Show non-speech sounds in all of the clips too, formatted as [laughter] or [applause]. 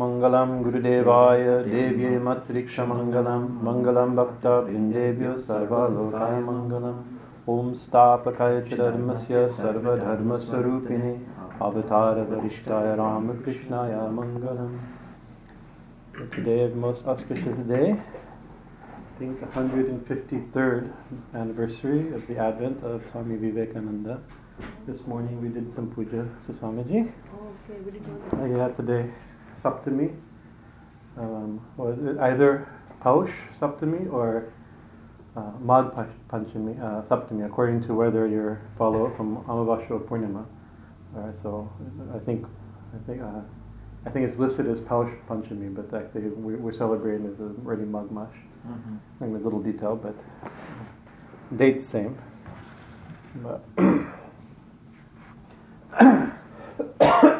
मङ्गलं गुरुदेवाय देव्ये मत्रिक्षमङ्गलं मङ्गलं भक्तवृन्देभ्यो सर्वलोकाय मङ्गलम् ॐ स्थापकाय च धर्मस्य सर्वधर्मस्वरूपिणे अवतारवरिष्ठाय रामकृष्णाय मङ्गलम् Today, most auspicious day, I think 153rd anniversary of the advent of Swami Vivekananda. This morning we did some puja to Swamiji. Oh, okay, good. Uh, yeah, today, Saptami. Um, it either Paush Saptami or uh, Pash- Panchami, uh, Saptami, according to whether you follow from Amavasya or Purnima. All right, so I think I think uh, I think it's listed as Paush Panchami, but actually we, we're celebrating as a already Mag Mash. Mm-hmm. I think a little detail, but date same. But [coughs] [coughs] [coughs]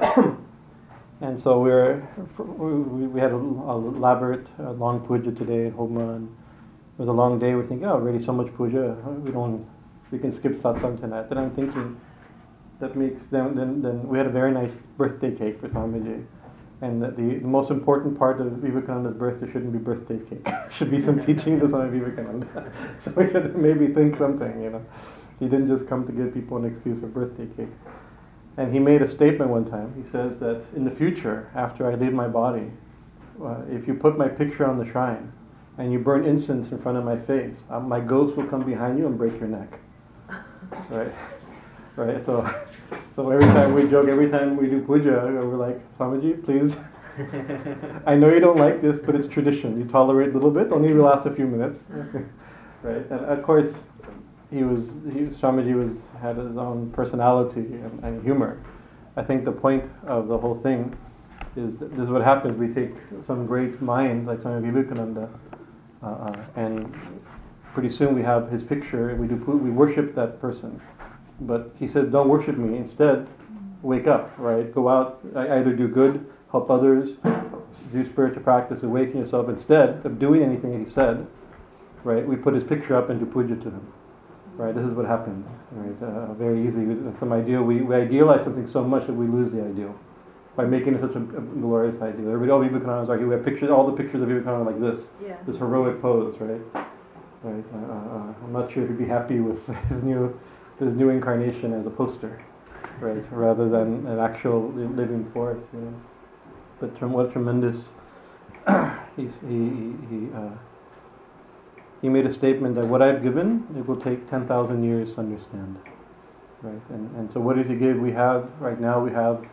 and so we're we, we had a, elaborate uh, long puja today in Homa, and it was a long day. We're thinking, oh, already so much puja. We don't we can skip satsang tonight. Then I'm thinking that makes then then then we had a very nice birthday cake for Swamiji. And the, the most important part of Vivekananda's birthday shouldn't be birthday cake. [laughs] should be some teaching to Swami Vivekananda. [laughs] so we should maybe think something, you know. He didn't just come to give people an excuse for birthday cake. And he made a statement one time. He says that in the future, after I leave my body, uh, if you put my picture on the shrine and you burn incense in front of my face, uh, my ghost will come behind you and break your neck. [laughs] right? Right? So, so every time we joke, every time we do puja, we're like, Swamiji, please. [laughs] I know you don't like this, but it's tradition. You tolerate a little bit, only last a few minutes. [laughs] right? And of course, he was, he, Swamiji was, had his own personality and, and humor. I think the point of the whole thing is this is what happens. We take some great mind like Swami Vivekananda, uh, uh, and pretty soon we have his picture. We do we worship that person, but he says, "Don't worship me. Instead, wake up. Right? Go out. I- Either do good, help others, do spiritual practice, awaken yourself. Instead of doing anything he said, right? We put his picture up and do puja to him. Right? This is what happens. Right? Uh, very easily, with some ideal. We, we idealize something so much that we lose the ideal by making it such a, a glorious ideal. Everybody, oh, Vivekananda is like, we have pictures, all the pictures of Vivekananda like this, Yeah. this heroic pose, right? Right. Uh, uh, uh, I'm not sure if he'd be happy with [laughs] his new, his new incarnation as a poster, right, [laughs] rather than an actual living force. You know. But what tremendous. [clears throat] he's, he he he, uh, he made a statement that what I've given it will take ten thousand years to understand, right? And and so what does he give? We have right now we have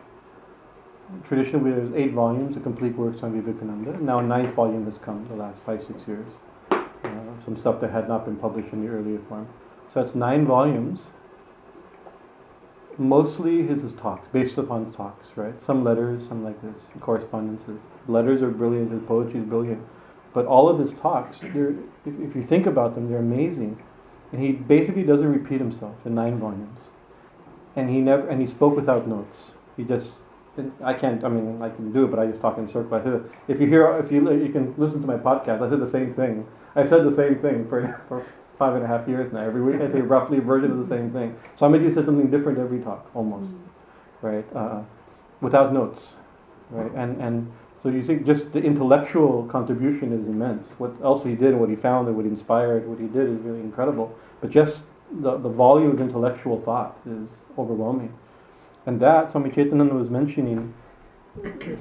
traditionally there's eight volumes, the complete works on Vivekananda. Now a ninth volume has come the last five, six years. Uh, some stuff that had not been published in the earlier form. So that's nine volumes. Mostly his is talks, based upon talks, right? Some letters, some like this, correspondences. Letters are brilliant, his poetry is brilliant. But all of his talks, if, if you think about them, they're amazing. And he basically doesn't repeat himself in nine volumes. And he never and he spoke without notes. He just I can't. I mean, I can do it, but I just talk in circles. I said, if you hear, if you you can listen to my podcast. I said the same thing. I've said the same thing for, [laughs] for five and a half years now. Every week I say roughly a version of the same thing. So I'm going to say something different every talk, almost, right? Uh, without notes, right? And and so you think just the intellectual contribution is immense. What else he did, what he found, and what inspired, what he did is really incredible. But just the the volume of intellectual thought is overwhelming. And that Swami Chaitananda was mentioning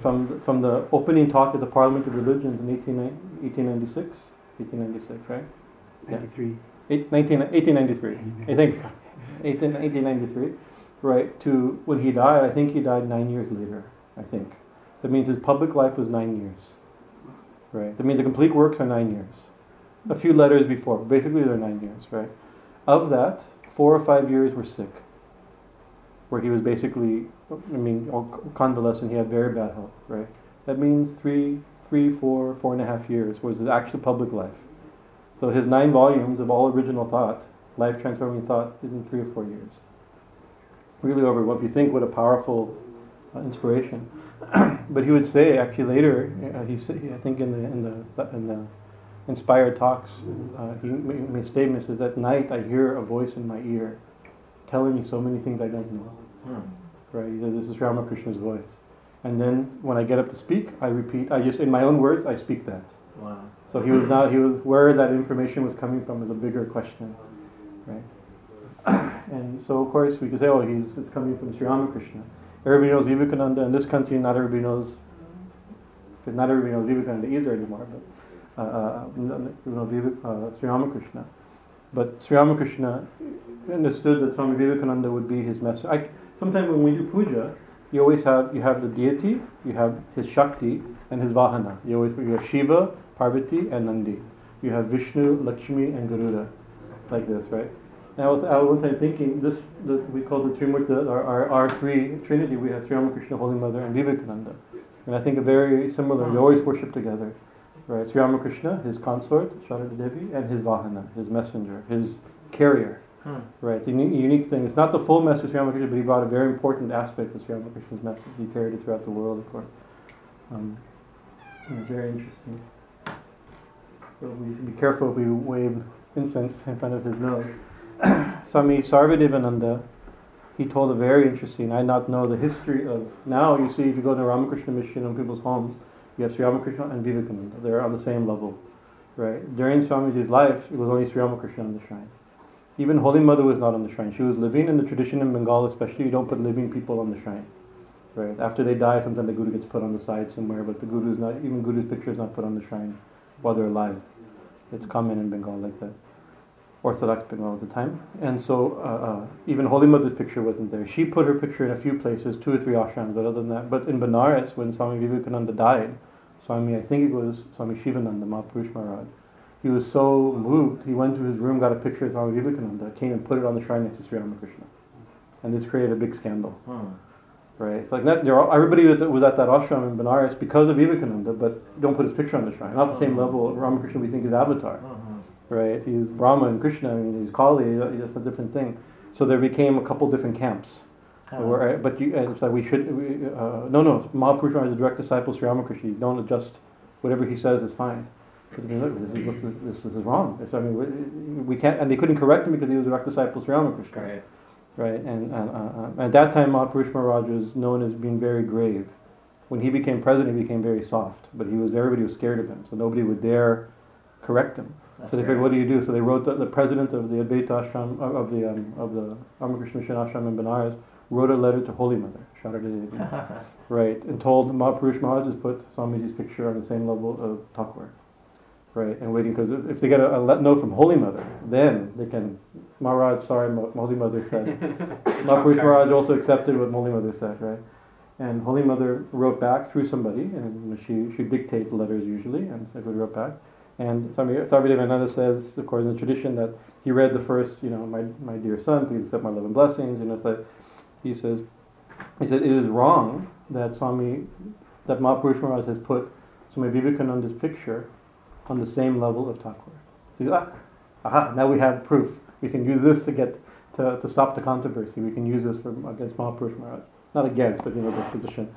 from the, from the opening talk at the Parliament of Religions in 18, 1896, 1896, right? Yeah. Eight, 19, 1893, I think, 18, 1893, right, to when he died, I think he died nine years later, I think. That means his public life was nine years, right? That means the complete works are nine years. A few letters before, but basically they're nine years, right? Of that, four or five years were sick, where he was basically, I mean, convalescent, he had very bad health, right? That means three, three, four, four and a half years was his actual public life. So his nine volumes of all original thought, life transforming thought, is in three or four years. Really over. If you think what a powerful uh, inspiration. [clears throat] but he would say actually later, uh, he said, I think in the in the in the inspired talks, uh, he made statements that at night I hear a voice in my ear, telling me so many things I don't know. Hmm. Right? He said, this is Ramakrishna's voice. And then when I get up to speak, I repeat. I just in my own words, I speak that. Wow. So he was not. He was where that information was coming from is a bigger question, right? [clears throat] and so of course we could say, oh, he's it's coming from Sri Ramakrishna. Everybody knows Vivekananda in this country. Not everybody knows. Not everybody knows Vivekananda either anymore. But uh, uh, you know, uh, Sri Ramakrishna. But Sri Ramakrishna understood that Swami Vivekananda would be his message. I, sometimes when we do puja, you always have you have the deity, you have his Shakti and his Vahana. You always you have Shiva, Parvati, and Nandi. You have Vishnu, Lakshmi, and Garuda, like this, right? Now, I was one time thinking this, the, we call the Trimurti, our, our, our three Trinity. We have Sri Ramakrishna, Holy Mother, and Vivekananda, and I think a very similar. They always worship together, right? Sri Ramakrishna, his consort, Sharada Devi, and his Vahana, his messenger, his carrier. Hmm. Right, the unique, unique thing. It's not the full message of Sri Ramakrishna, but he brought a very important aspect of Sri Ramakrishna's message. He carried it throughout the world, of course. Um, very interesting. So we should be careful if we wave incense in front of his nose. [clears throat] Swami Sarvadevananda, he told a very interesting, I not know the history of, now you see if you go to the Ramakrishna mission in people's homes, you have Sri Ramakrishna and Vivekananda. They're on the same level. Right? During Swamiji's life, it was only Sri Ramakrishna on the shrine. Even Holy Mother was not on the shrine. She was living in the tradition in Bengal, especially you don't put living people on the shrine. Right? After they die, sometimes the guru gets put on the side somewhere, but the guru is not even guru's picture is not put on the shrine while they're alive. It's common in Bengal like that. Orthodox Bengal at the time. And so uh, uh, even Holy Mother's picture wasn't there. She put her picture in a few places, two or three ashrams, but other than that. But in Benares, when Swami Vivekananda died, Swami, I think it was Swami Shivananda, Mahapurush Maharaj, he was so moved, he went to his room, got a picture of Swami Vivekananda, came and put it on the shrine next to Sri Ramakrishna. And this created a big scandal. Hmm. Right? It's like that, all, everybody was, was at that ashram in Benares because of Vivekananda, but don't put his picture on the shrine. Not the same Mhm. level. Ramakrishna, we think, is avatar. Mhm. Right? He's Rama and Krishna, I mean, he's Kali, uh, that's a different thing. So there became a couple different camps. Huh. Where, uh, but you, uh, it's like we should, we, uh, no, no, Mahapurush Maharaj is a direct disciple of Sri Ramakrishna. You don't adjust, whatever he says is fine. But, I mean, look, this, is, this, this is wrong. It's, I mean, we, we can't, and they couldn't correct him because he was a direct disciple of Sri Ramakrishna. great. Right, and, and uh, uh, at that time, Mahapurush Maharaj was known as being very grave. When he became president, he became very soft, but he was everybody was scared of him, so nobody would dare correct him. That's so they figured, what do you do? So they wrote the, the president of the Advaita ashram of, the um, of the Ramakrishna Mission ashram in Benares wrote a letter to Holy Mother, [laughs] right, and told Mahapurush Maharaj to put Swamiji's picture on the same level of Thakur, right, and waiting because if, if they get a, a let- note from Holy Mother, then they can. Maharaj, sorry, Holy Mother said. [laughs] Mahapurush Maharaj also accepted what Holy Mother said, right? And Holy Mother wrote back through somebody, and she she dictate letters usually, and everybody wrote back. And Swami Sarvadevananda says, of course, in the tradition that he read the first, you know, my, my dear son, please accept my love and blessings. You know, it's he says, he said it is wrong that Swami, that Mahapurush Maharaj has put Swami Vivekananda's picture on the same level of Thakur. So ah, aha, now we have proof. We can use this to get to, to stop the controversy. We can use this for against Mahapurush Maharaj, not against, but you know the position.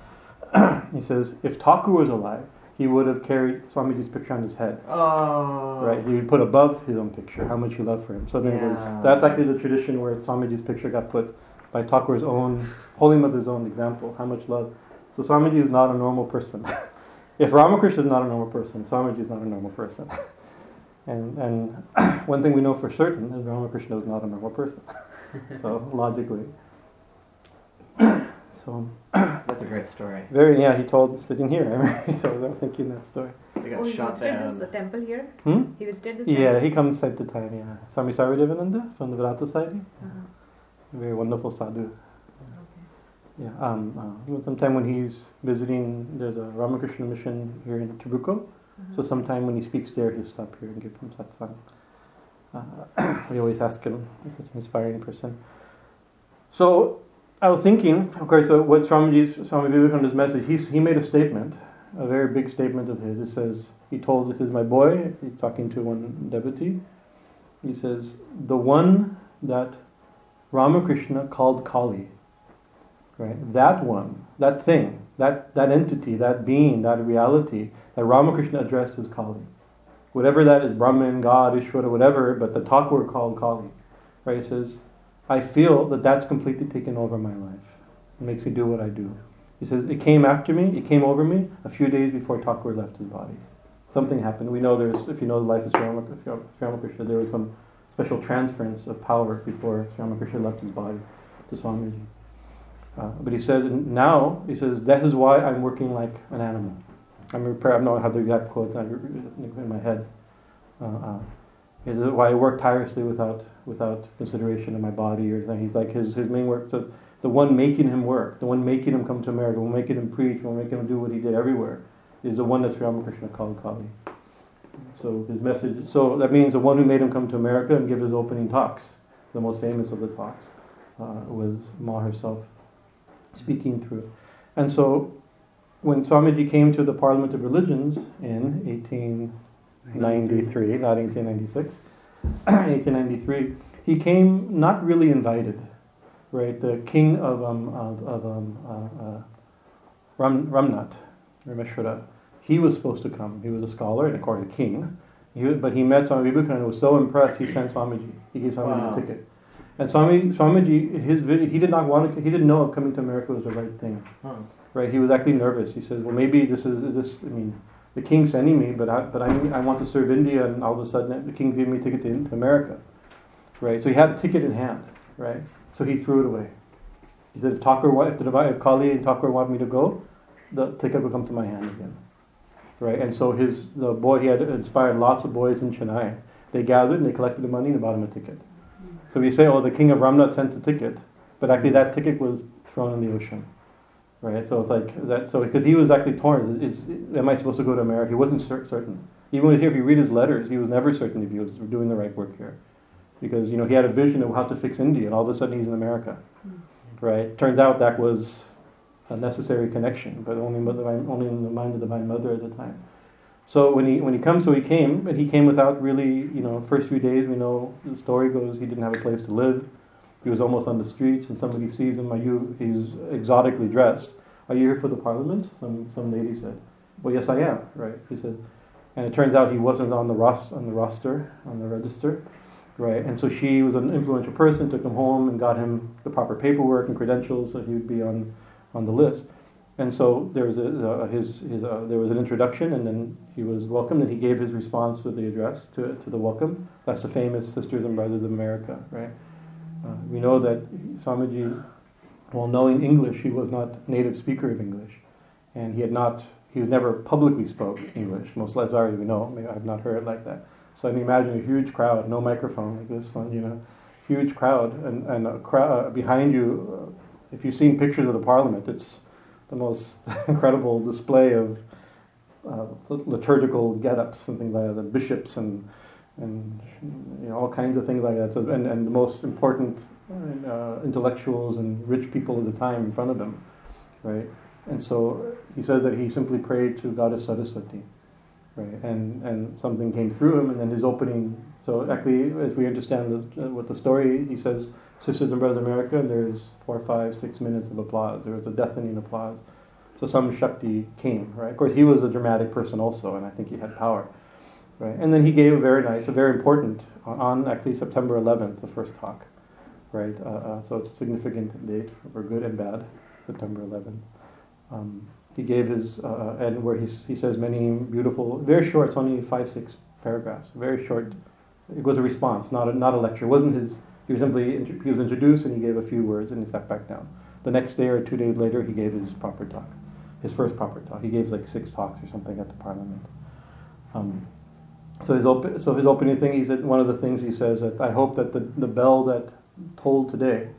[clears throat] he says if Thakur was alive, he would have carried Swamiji's picture on his head. Oh. Right, he would put above his own picture how much he loved for him. So then it Yeah. was that's actually the tradition where Swamiji's picture got put by Thakur's own Holy Mother's own example, how much love. So Swamiji is not a normal person. [laughs] if Ramakrishna is not a normal person, Swamiji is not a normal person. [laughs] and and [clears throat] one thing we know for certain is Ramakrishna is not a normal person. [laughs] so logically. [clears throat] so [clears throat] That's a great story. very yeah, he told sitting here, [laughs] right? so I'm thinking that story. They got Oh, he shot visited down. this temple here? Hmm? He visited this Yeah, temple? he comes time to time, yeah. Swami Sarvadevananda from the Vedanta Society. Uh-huh. Very wonderful sadhu. Okay. Yeah. Um, uh, even sometime when he's visiting, there's a Ramakrishna mission here in Chibuko. So Uh-huh. sometime when he speaks there, he'll stop here and give him satsang. Uh, [clears throat] we always ask him. He's such an inspiring person. So I was thinking, course, uh, what Swamiji's, Swami Vivekananda's message, he's, he made a statement, a very big statement of his. It says, he told, this is my boy, he's talking to one devotee. He says, the one that Ramakrishna called Kali, right? That one, that thing, that, that entity, that being, that reality that Ramakrishna addressed as Kali. Whatever that is, Brahman, God, Ishvara, whatever, but the Thakur called Kali. Right? He says, I feel that that's completely taken over my life. It makes me do what I do. He says, it came after me, it came over me a few days before Thakur left his body. Something happened. We know there's, if you know the life of Sri Ramakrishna, there was some special transference of power before Sri Ramakrishna left his body to Swamiji. Uh, but he says, now, he says, that is why I'm working like an animal. I'm I don't have the exact quote in my head. Uh, uh, is why I work tirelessly without without consideration of my body or anything. He's like his his main work. So the one making him work, the one making him come to America, the one making him preach, the one making him do what he did everywhere, is the one that Sri Ramakrishna called Kali. So his message. So that means the one who made him come to America and give his opening talks, the most famous of the talks, uh, was Ma herself, speaking through. And so when Swamiji came to the Parliament of Religions in 1893, not 1896, 1893, [clears throat] he came not really invited, right? The king of, um, of, of um, uh, uh, Ram, Ramnad, Rameshwara, he was supposed to come. He was a scholar and, of course, a king. He was, but he met Swami Vivekananda and was so impressed, he sent Swamiji. He gave Swamiji wow. a ticket. And Swami, Swamiji, his he did not want to, he didn't know if coming to America was the right thing. Huh right? He was actually nervous. He says, "Well, maybe this is this. I mean, the king's sending me, but I, but I, I want to serve India, and all of a sudden the king gave me a ticket to, to America, right? So he had a ticket in hand, right? So he threw it away. He said, "If Thakur, if the if Kali and Thakur want me to go, the ticket will come to my hand again." Right, and so his the boy he had inspired lots of boys in Chennai. They gathered and they collected the money and bought him a ticket. So we say, "Oh, the king of Ramnad sent a ticket," but actually that ticket was thrown in the ocean right? So it's like that. So because he was actually torn, is am I supposed to go to America? He wasn't certain. Even here, if you read his letters, he was never certain if he was doing the right work here, because you know he had a vision of how to fix India, and all of a sudden he's in America, mm-hmm. right? Turns out that was a necessary connection, but only only in the mind of the Divine Mother at the time. So when he when he comes, so he came, but he came without really, you know, first few days we know the story goes he didn't have a place to live he was almost on the streets, and somebody sees him. Are you? He's exotically dressed. Are you here for the parliament? Some some lady said. Well, yes, I am. Right? He said, and it turns out he wasn't on the ros- on the roster on the register, right? And so she was an influential person, took him home and got him the proper paperwork and credentials so he would be on on the list. And so there was a, uh, his, his uh, there was an introduction, and then he was welcomed, and he gave his response with the address to to the welcome. That's the famous Sisters and Brothers of America, right? Uh, we know that Swamiji, while knowing English, he was not native speaker of English, and he had not, he was never publicly spoke English. Most as we know, I've not heard it like that. So I can imagine a huge crowd, no microphone like this one, you know, huge crowd, and and a crowd uh, behind you. Uh, if you've seen pictures of the Parliament, it's the most [laughs] incredible display of uh, liturgical get-ups and things like that, the bishops and and you know, all kinds of things like that. So, and, and the most important uh, intellectuals and rich people of the time in front of him, right? And so he says that he simply prayed to Goddess Saraswati, right? And and something came through him, and then his opening. So actually, as we understand the, what the story, he says, "Sisters and Brothers America," and there's four, five, six minutes of applause. There was a deafening applause. So some Shakti came, right? Of course, he was a dramatic person also, and I think he had power. Right? And then he gave a very nice, a very important, on actually September 11th, the first talk. Right? Uh, uh, so it's a significant date for good and bad, September 11th. Um, he gave his, uh, uh and where he, he says many beautiful, very short, it's only five, six paragraphs, very short. It was a response, not a, not a lecture. It wasn't his, he was simply, he was introduced and he gave a few words and he sat back down. The next day or two days later, he gave his proper talk, his first proper talk. He gave like six talks or something at the parliament. Um, so his, op- so his opening thing, he said, one of the things he says that I hope that the, the bell that tolled today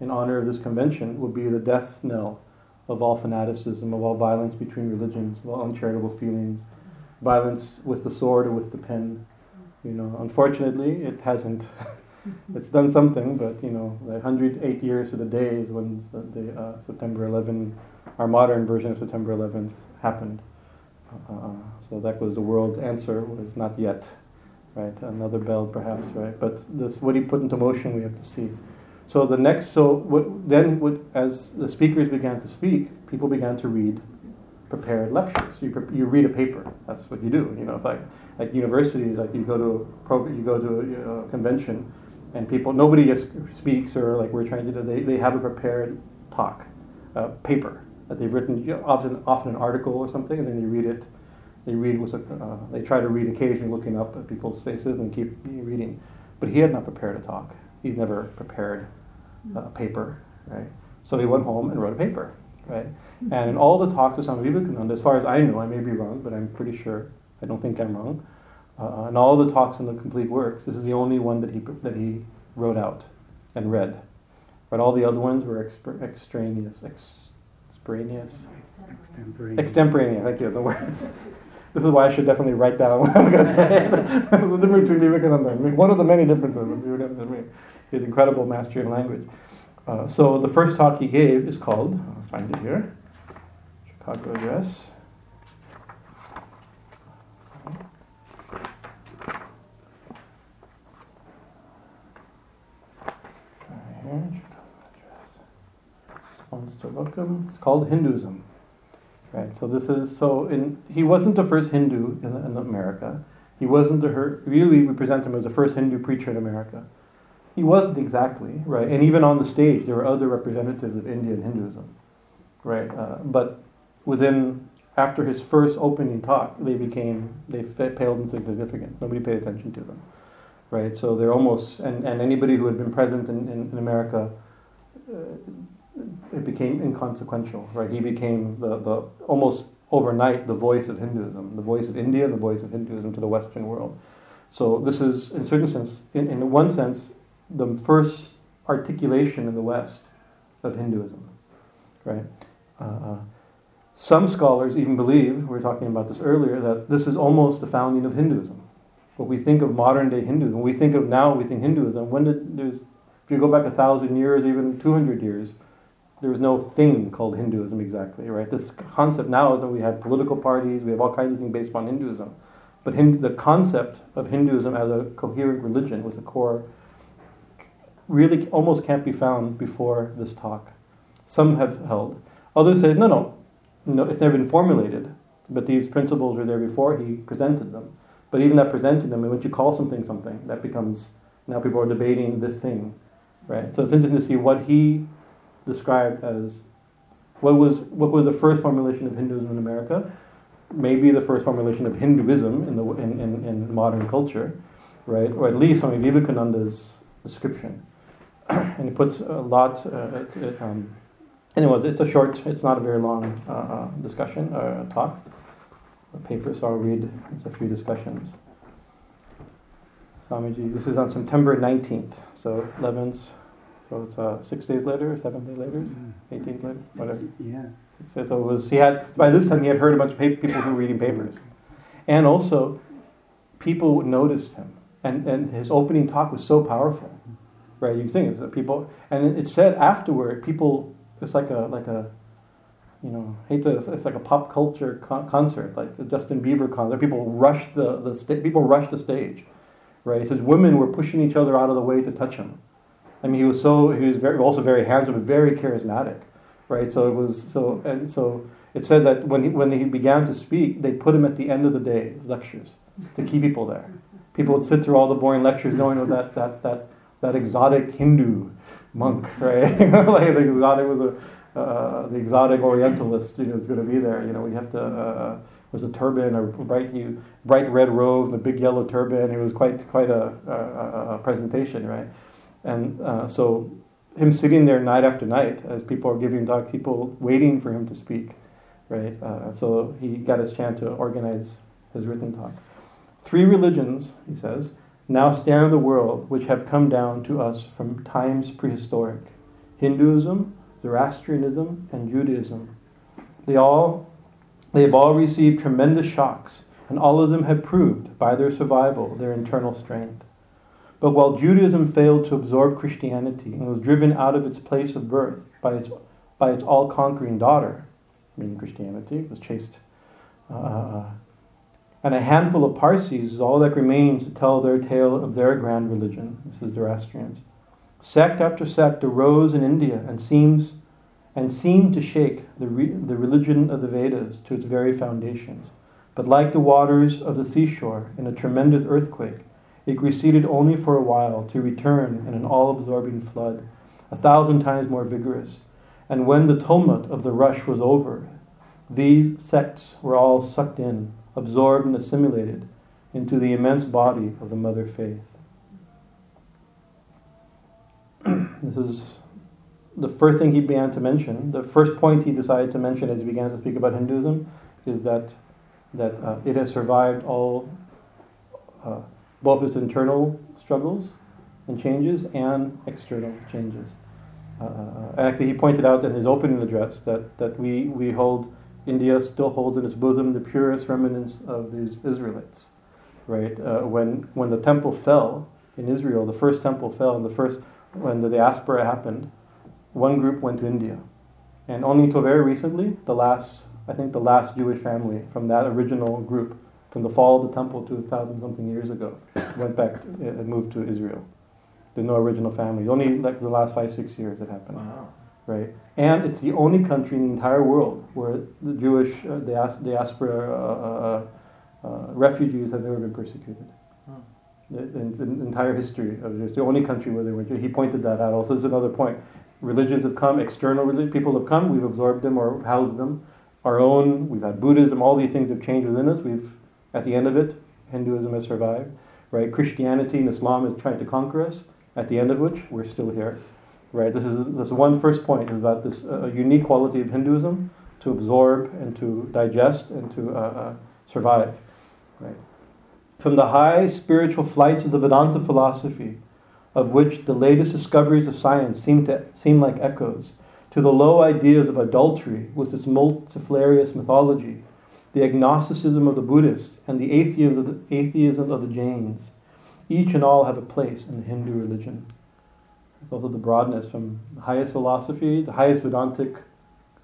in honor of this convention will be the death knell of all fanaticism, of all violence between religions, of all uncharitable feelings, violence with the sword or with the pen. You know, unfortunately, it hasn't. [laughs] it's done something, but you know, the 108 years to the day is when the, the uh, September 11, our modern version of September 11th happened. Uh, so that was the world's answer was not yet, right? Another bell perhaps, right? But this what he put into motion we have to see. So the next, so what, then what, as the speakers began to speak, people began to read prepared lectures. You, pre- you read a paper. That's what you do. You know, if like like universities, like you go to a you go to a you know, convention, and people nobody just speaks or like we're trying to do. They they have a prepared talk, paper, that they've written you know, often often an article or something, and then you read it. They read with a, uh, they try to read occasionally, looking up at people's faces and keep reading. But he had not prepared a talk. He's never prepared a paper, right? So he went home and wrote a paper, right? And in all the talks of Swami Vivekananda, as far as I know, I may be wrong, but I'm pretty sure. I don't think I'm wrong. Uh, in all the talks in the complete works, this is the only one that he that he wrote out and read. But all the other ones were exp- extraneous, ex- Extemporaneous. extemporaneous. Thank you. The word. This is why I should definitely write down what I'm going to say. the difference between Vivekananda and me. One of the many differences between and. His incredible mastery of language. Uh, so the first talk he gave is called, I'll find it here, Chicago Address. Sorry, here, Response to welcome. It's called Hinduism. Right. So this is so. In he wasn't the first Hindu in, in America. He wasn't the really we present him as the first Hindu preacher in America. He wasn't exactly right. And even on the stage, there were other representatives of Indian Hinduism, right? Uh, but within after his first opening talk, they became they paled into insignificance. Nobody paid attention to them, right? So they're almost and, and anybody who had been present in, in, in America. Uh, it became inconsequential, right? He became the, the almost overnight the voice of Hinduism, the voice of India, the voice of Hinduism to the Western world. So this is, in certain sense, in, in one sense, the first articulation in the West of Hinduism, right? Uh, uh, some scholars even believe, we were talking about this earlier, that this is almost the founding of Hinduism. What we think of modern day Hinduism, when we think of now, we think Hinduism. When did there's, if you go back a thousand years, even two hundred years, there was no thing called Hinduism exactly, right? This concept now is that we have political parties, we have all kinds of things based on Hinduism. But the concept of Hinduism as a coherent religion was a core, really almost can't be found before this talk. Some have held. Others say, no, no, no, it's never been formulated, but these principles were there before he presented them. But even that presenting them, once you call something something, that becomes, now people are debating the thing, right? So it's interesting to see what he described as what was what was the first formulation of Hinduism in America, maybe the first formulation of Hinduism in the in, in, in modern culture, right? Or at least Swami Vivekananda's description, [clears throat] and he puts a lot. Uh, it, it, um, anyways, it's a short. It's not a very long uh, uh, discussion uh, talk. The paper, so I'll read. It's a few discussions. Swamiji, this is on September nineteenth, so 11th. So it's uh, six days later, seven days later, Mm. eight days later, whatever. Yeah. So it was. He had by this time he had heard a bunch of people who were reading papers, and also people noticed him, and and his opening talk was so powerful, right? You think it's that people, and it, it said afterward, people. It's like a like a, you know, hate to. It's like a pop culture con- concert, like the Justin Bieber concert. People rushed the the sta- people rushed the stage, right? He says women were pushing each other out of the way to touch him. I mean, he was so he was very also very handsome, but very charismatic, right? So it was so and so it said that when he when he began to speak, they put him at the end of the day lectures to keep people there. People would sit through all the boring lectures, knowing that that that that, exotic Hindu monk, right? [laughs] like the exotic was a uh, the exotic Orientalist, you know, is going to be there. You know, we have to. Uh, was a turban, a bright, bright red robe, and a big yellow turban. It was quite quite a, a, a presentation, right? And uh, so, him sitting there night after night as people are giving talk, people waiting for him to speak, right? Uh, so he got his chance to organize his written talk. Three religions, he says, now stand in the world which have come down to us from times prehistoric Hinduism, Zoroastrianism, and Judaism. They all, they have all received tremendous shocks, and all of them have proved, by their survival, their internal strength. But while Judaism failed to absorb Christianity and was driven out of its place of birth by its, by its all conquering daughter, meaning Christianity, was chased. Uh, and a handful of Parsis is all that remains to tell their tale of their grand religion. This is Zoroastrians. Sect after sect arose in India and seems and seemed to shake the, re, the religion of the Vedas to its very foundations. But like the waters of the seashore in a tremendous earthquake, it receded only for a while to return in an all absorbing flood, a thousand times more vigorous. And when the tumult of the rush was over, these sects were all sucked in, absorbed and assimilated into the immense body of the Mother Faith. [clears throat] this is the first thing he began to mention. The first point he decided to mention as he began to speak about Hinduism is that that uh, it has survived all uh, both its internal struggles and changes and external changes. Uh, uh, uh, actually, he pointed out in his opening address that, that we, we hold, India still holds in its bosom the purest remnants of these Israelites. Right? Uh, when, when the temple fell in Israel, the first temple fell, and the first, when the diaspora happened, one group went to India. And only until very recently, the last, I think the last Jewish family from that original group, from the fall of the temple 2,000 something years ago, went back and moved to Israel. There's no original family. Only like the last five, six years it happened. Wow. Right? And it's the only country in the entire world where the Jewish uh, dias- diaspora uh, uh, uh, refugees have never been persecuted. Hmm. In, in the entire history of. It's the only country where they were. He pointed that out. Also, this is another point. Religions have come, external relig- people have come, we've absorbed them or housed them. Our own, we've had Buddhism, all these things have changed within us. We've, at the end of it, Hinduism has survived. Right? Christianity and Islam has tried to conquer us at the end of which we're still here. Right? This is this one first point is about this uh, unique quality of Hinduism to absorb and to digest and to uh, uh, survive. Right? From the high spiritual flights of the Vedanta philosophy, of which the latest discoveries of science seem to seem like echoes, to the low ideas of adultery with its multifarious mythology, the agnosticism of the Buddhists and the atheism of the, atheism of the Jains, each and all have a place in the Hindu religion. There's also the broadness from the highest philosophy, the highest Vedantic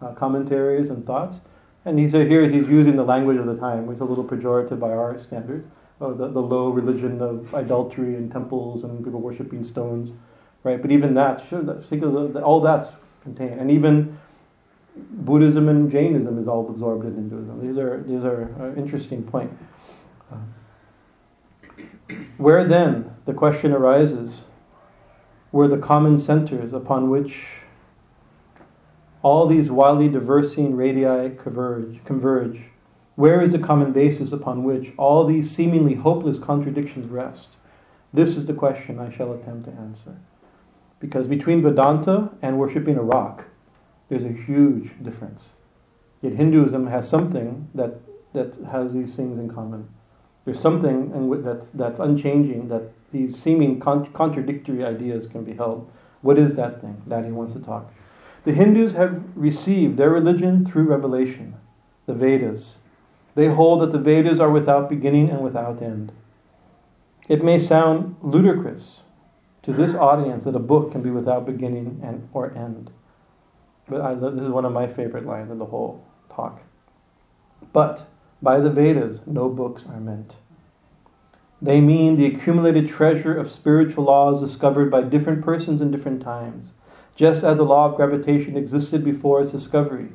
uh, commentaries and thoughts. And he's, here he's using the language of the time, which is a little pejorative by our standards. Oh, the, the low religion of idolatry and temples and people worshipping stones, right? But even that, think of the, all that's contained. And even Buddhism and Jainism is all absorbed in Hinduism. These are, these are an interesting point. Uh, where then, the question arises, were the common centers upon which all these wildly diversing radii converge, converge? Where is the common basis upon which all these seemingly hopeless contradictions rest? This is the question I shall attempt to answer. Because between Vedanta and worshipping a rock, there's a huge difference. Yet Hinduism has something that, that has these things in common. There's something that's, that's unchanging, that these seeming con- contradictory ideas can be held. What is that thing that he wants to talk? The Hindus have received their religion through revelation, the Vedas. They hold that the Vedas are without beginning and without end. It may sound ludicrous to this audience that a book can be without beginning and or end. But I, this is one of my favorite lines in the whole talk. But by the Vedas, no books are meant. They mean the accumulated treasure of spiritual laws discovered by different persons in different times, just as the law of gravitation existed before its discovery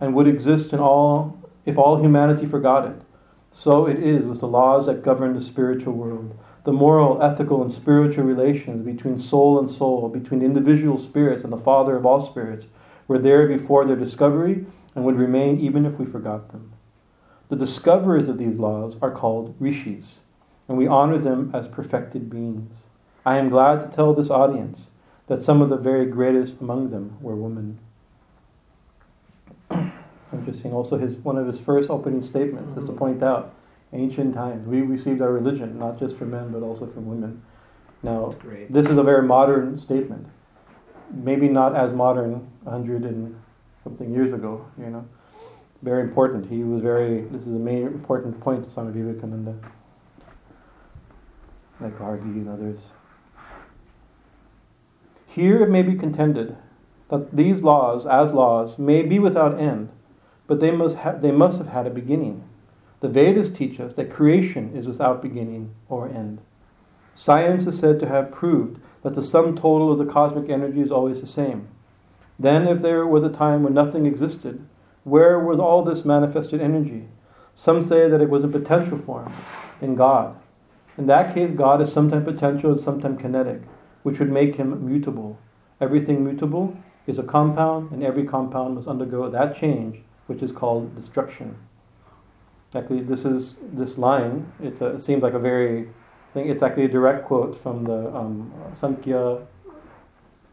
and would exist in all if all humanity forgot it. So it is with the laws that govern the spiritual world. The moral, ethical, and spiritual relations between soul and soul, between individual spirits and the Father of all spirits, were there before their discovery and would remain even if we forgot them. The discoverers of these laws are called rishis, and we honor them as perfected beings. I am glad to tell this audience that some of the very greatest among them were women. [clears throat] Interesting. Also, his one of his first opening statements mm-hmm. is to mm-hmm. point out ancient times we received our religion not just from men but also from women. Now, Great. this is a very modern statement. Maybe not as modern a hundred and something years ago. You know, very important. He was very, this is a main important point to Swami Vivekananda, like Gargi and others. Here it may be contended that these laws, as laws, may be without end, but they must, ha- they must have had a beginning. The Vedas teach us that creation is without beginning or end. Science is said to have proved that the sum total of the cosmic energy is always the same. Then, if there was a time when nothing existed, where was all this manifested energy? Some say that it was a potential form in God. In that case, God is sometimes potential and sometimes kinetic, which would make him mutable. Everything mutable is a compound, and every compound must undergo that change, which is called destruction. Actually, this is this line. A, it seems like a very, think it's actually a direct quote from the um, Samkhya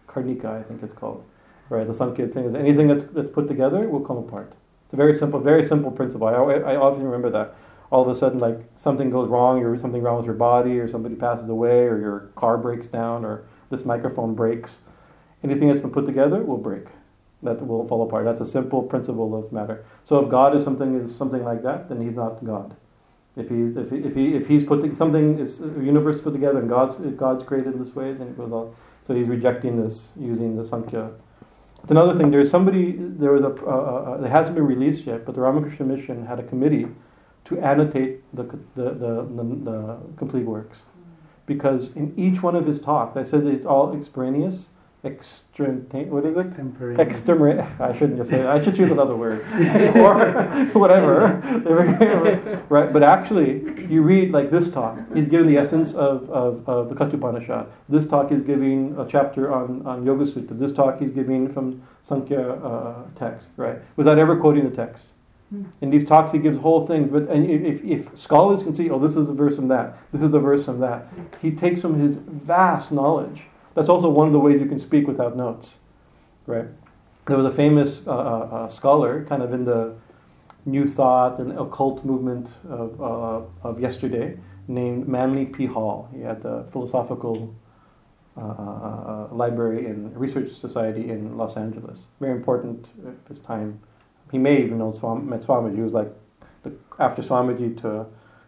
Karika, I think it's called. Right, the Samkhya thing is anything that's, that's put together will come apart. It's a very simple, very simple principle. I, I often remember that. All of a sudden, like something goes wrong, or something wrong with your body, or somebody passes away, or your car breaks down, or this microphone breaks. Anything that's been put together will break. That will fall apart. That's a simple principle of matter. So if God is something is something like that, then He's not God. If he's if he, if he if he's put something is a universe put together and God's God's created this way, then it goes on. So he's rejecting this using the Sankhya it's another thing. There's somebody. There was a. Uh, uh, it hasn't been released yet, but the Ramakrishna Mission had a committee to annotate the the, the, the, the complete works, because in each one of his talks, I said it's all extraneous, extrem what is it? Extemporaneous. Extemporary. I shouldn't just say that. I should choose another word [laughs] or whatever. right, but actually, you read like this talk. He's giving the essence of, of, of the Kathopanishad. This talk is giving a chapter on, on Yoga Sutra. This talk he's giving from Sankhya uh, text, right, without ever quoting the text. In these talks, he gives whole things, but and if, if scholars can see, oh, this is a verse from that, this is a verse from that, he takes from his vast knowledge that's also one of the ways you can speak without notes, right? There was a famous uh, uh, uh, scholar, kind of in the New Thought and occult movement of, uh, of yesterday, named Manly P. Hall. He had the philosophical uh, uh, library and research society in Los Angeles. Very important at his time. He may even know Swam- met Swamiji. He was like the, after Swamiji to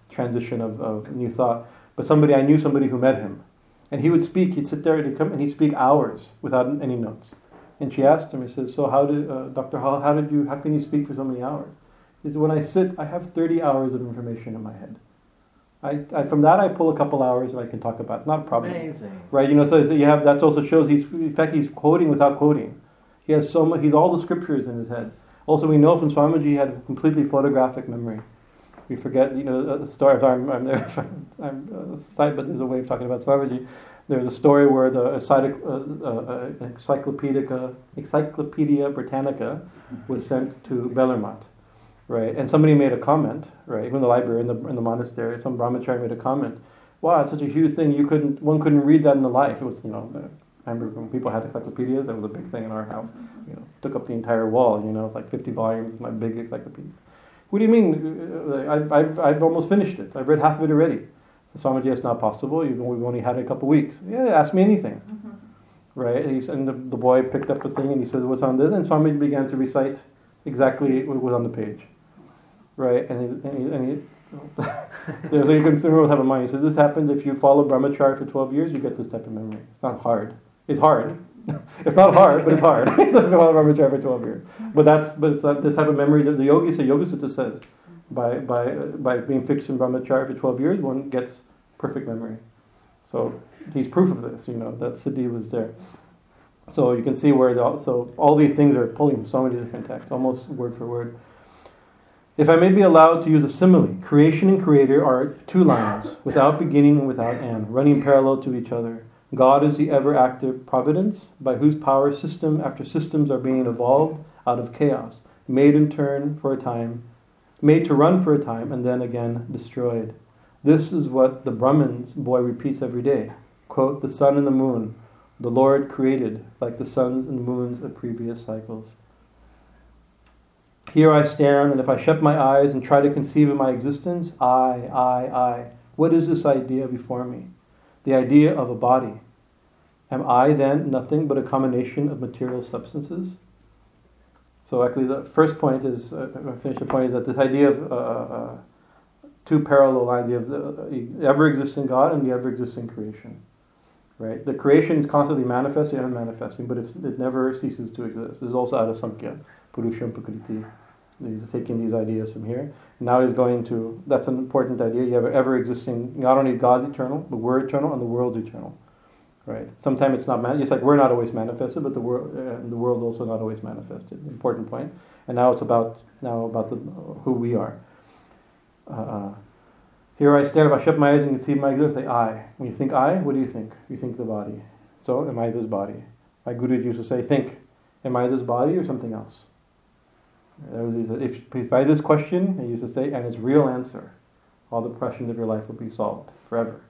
transition of, of New Thought. But somebody I knew somebody who met him and he would speak, he'd sit there and he'd come and he'd speak hours without any notes. And she asked him, he says, So how did, uh, Dr. Hall, how did you, how can you speak for so many hours? He said, When I sit, I have 30 hours of information in my head. I, I, from that I pull a couple hours and I can talk about. Not a problem. Amazing. Right? You know, so you have that also shows he's in fact he's quoting without quoting. He has so much. He's all the scriptures in his head. Also, we know from Swamiji he had a completely photographic memory we forget, you know, the story. I'm, I'm there, I'm uh, side, but there's a way of talking about Swamiji. There's a story where the uh, uh, Encyclopedia, Encyclopedia Britannica was sent to Belur Math, right? And somebody made a comment, right? From the library in the in the monastery, some brahmachari made a comment. Wow, it's such a huge thing. You couldn't, one couldn't read that in the life. It was, you know, I remember when people had encyclopedias. That was a big thing in our house. You know, took up the entire wall. You know, like 50 volumes. My big encyclopedia. What do you mean? I've, I've, I've almost finished it. I've read half of it already. So Swamiji, it's not possible. You've we've only had it a couple weeks. Yeah, ask me anything. Mm-hmm. Right? He's, and the, the boy picked up the thing and he said, What's on this? And Swamiji began to recite exactly what was on the page. Right? And he, and he, and he so you can remember have a mind. He says, This happens if you follow brahmacharya for 12 years, you get this type of memory. It's not hard. It's hard. [laughs] it's not hard, but it's hard. follow brahmacharya for 12 years. But that's but it's the type of memory that the yogi say, Yoga Sutra says by, by, by being fixed in brahmacharya for 12 years, one gets perfect memory. So he's proof of this, you know, that Siddhi was there. So you can see where, the, so all these things are pulling from so many different texts, almost word for word. If I may be allowed to use a simile, creation and creator are two lines, without beginning and without end, running parallel to each other. God is the ever active providence, by whose power system after systems are being evolved out of chaos, made in turn for a time made to run for a time and then again destroyed. This is what the Brahman's boy repeats every day. Quote, the sun and the moon, the Lord created like the suns and moons of previous cycles. Here I stand, and if I shut my eyes and try to conceive of my existence, I, I, I. What is this idea before me? The idea of a body. Am I then nothing but a combination of material substances? So actually, the first point is, uh, uh finish the point is that this idea of uh, uh, two parallel ideas of the ever-existing God and the ever-existing creation, right? The creation is constantly manifesting and manifesting, but it never ceases to exist. This is also out of Samkhya, Purusham Prakriti. He's taking these ideas from here. Now he's going to, that's an important idea. You have ever-existing, not only God's eternal, but we're eternal and the world's eternal right? Sometimes it's not man- just like we're not always manifested, but the world uh, the world's also not always manifested. Important point. And now it's about now about the who we are. Uh, uh here I stand. If I shut my eyes and can see my existence, say I. When you think I, what do you think? You think the body. So am I this body? My guru used to say, think. Am I this body or something else? If, if by this question, he used to say, and its real answer, all the questions of your life will be solved forever.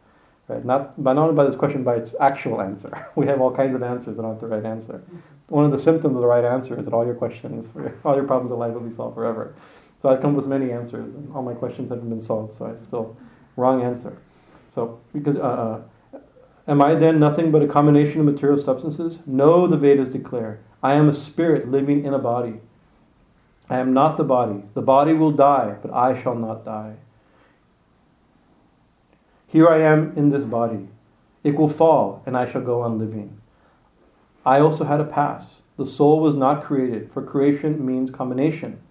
Right? Not, but not only by this question, by its actual answer. [laughs] we have all kinds of answers that aren't the right answer. One of the symptoms of the right answer is that all your questions, [laughs] all your problems in life will be solved forever. So I've come with many answers, and all my questions haven't been solved, so I still, wrong answer. So, because, uh, uh, am I then nothing but a combination of material substances? No, the Vedas declare. I am a spirit living in a body. I am not the body. The body will die, but I shall not die. Here I am in this body. It will fall, and I shall go on living. I also had a past. The soul was not created, for creation means combination,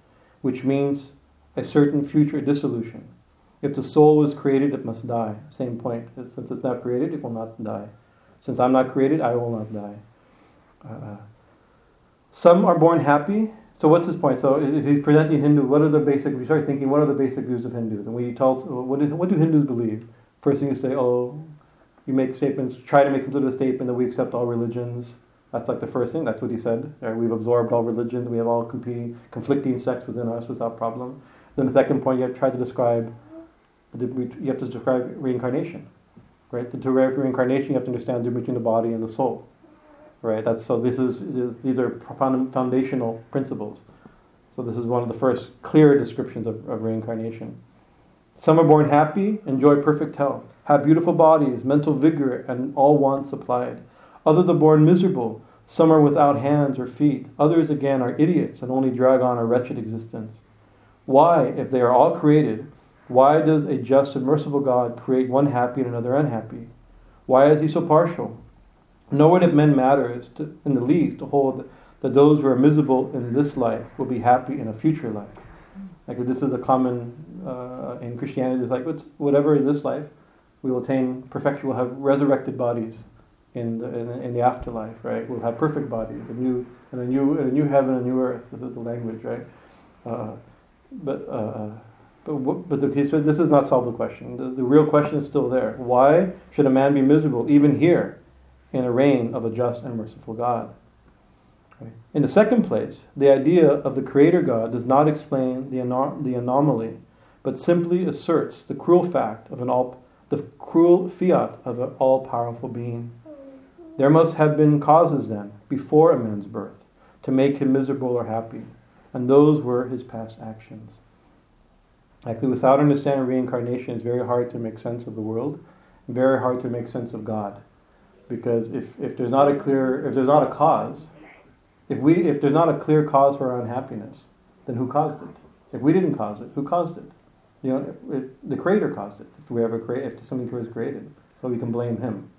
which means a certain future dissolution. If the soul was created, it must die. Same point. Since it's not created, it will not die. Since I'm not created, I will not die. Uh, some are born happy. So what's his point? So if he's presenting Hindu, what are the basic? If you start thinking, what are the basic views of Hindus? And we tell, what is, what do Hindus believe? First thing you say, oh, you make statements, try to make some sort of statement that we accept all religions. That's like the first thing. That's what he said. Right? We've absorbed all religions. We have all competing, conflicting sects within us without problem. Then the second point, you have to try to describe. You have to describe reincarnation, right? To describe reincarnation, you have to understand the difference between the body and the soul, right? That's so. This is, is these are foundational principles. So this is one of the first clear descriptions of, of reincarnation. Some are born happy, enjoy perfect health, have beautiful bodies, mental vigor, and all wants supplied. Others are born miserable. Some are without hands or feet. Others again are idiots and only drag on a wretched existence. Why, if they are all created, why does a just and merciful God create one happy and another unhappy? Why is he so partial? Nor would it men matters to, in the least to hold that those who are miserable in this life will be happy in a future life. Like this is a common uh, in Christianity. It's like whatever in this life, we will attain perfection. We'll have resurrected bodies in the, in, in the afterlife, right? We'll have perfect bodies, a new and a new and a new heaven, a new earth. This is the language, right? Uh, but uh, but but the, he this does not solve the question. The, the real question is still there. Why should a man be miserable even here, in a reign of a just and merciful God? In the second place, the idea of the Creator God does not explain the, anom- the anomaly, but simply asserts the cruel fact of an all, the cruel fiat of an all-powerful being. There must have been causes then, before a man's birth, to make him miserable or happy, and those were his past actions. Actually, without understanding reincarnation, it's very hard to make sense of the world, and very hard to make sense of God, because if, if there's not a clear, if there's not a cause, if, we, if there's not a clear cause for our unhappiness, then who caused it? If we didn't cause it, who caused it? You know, the Creator caused it. If we ever create, if something was created, so we can blame Him,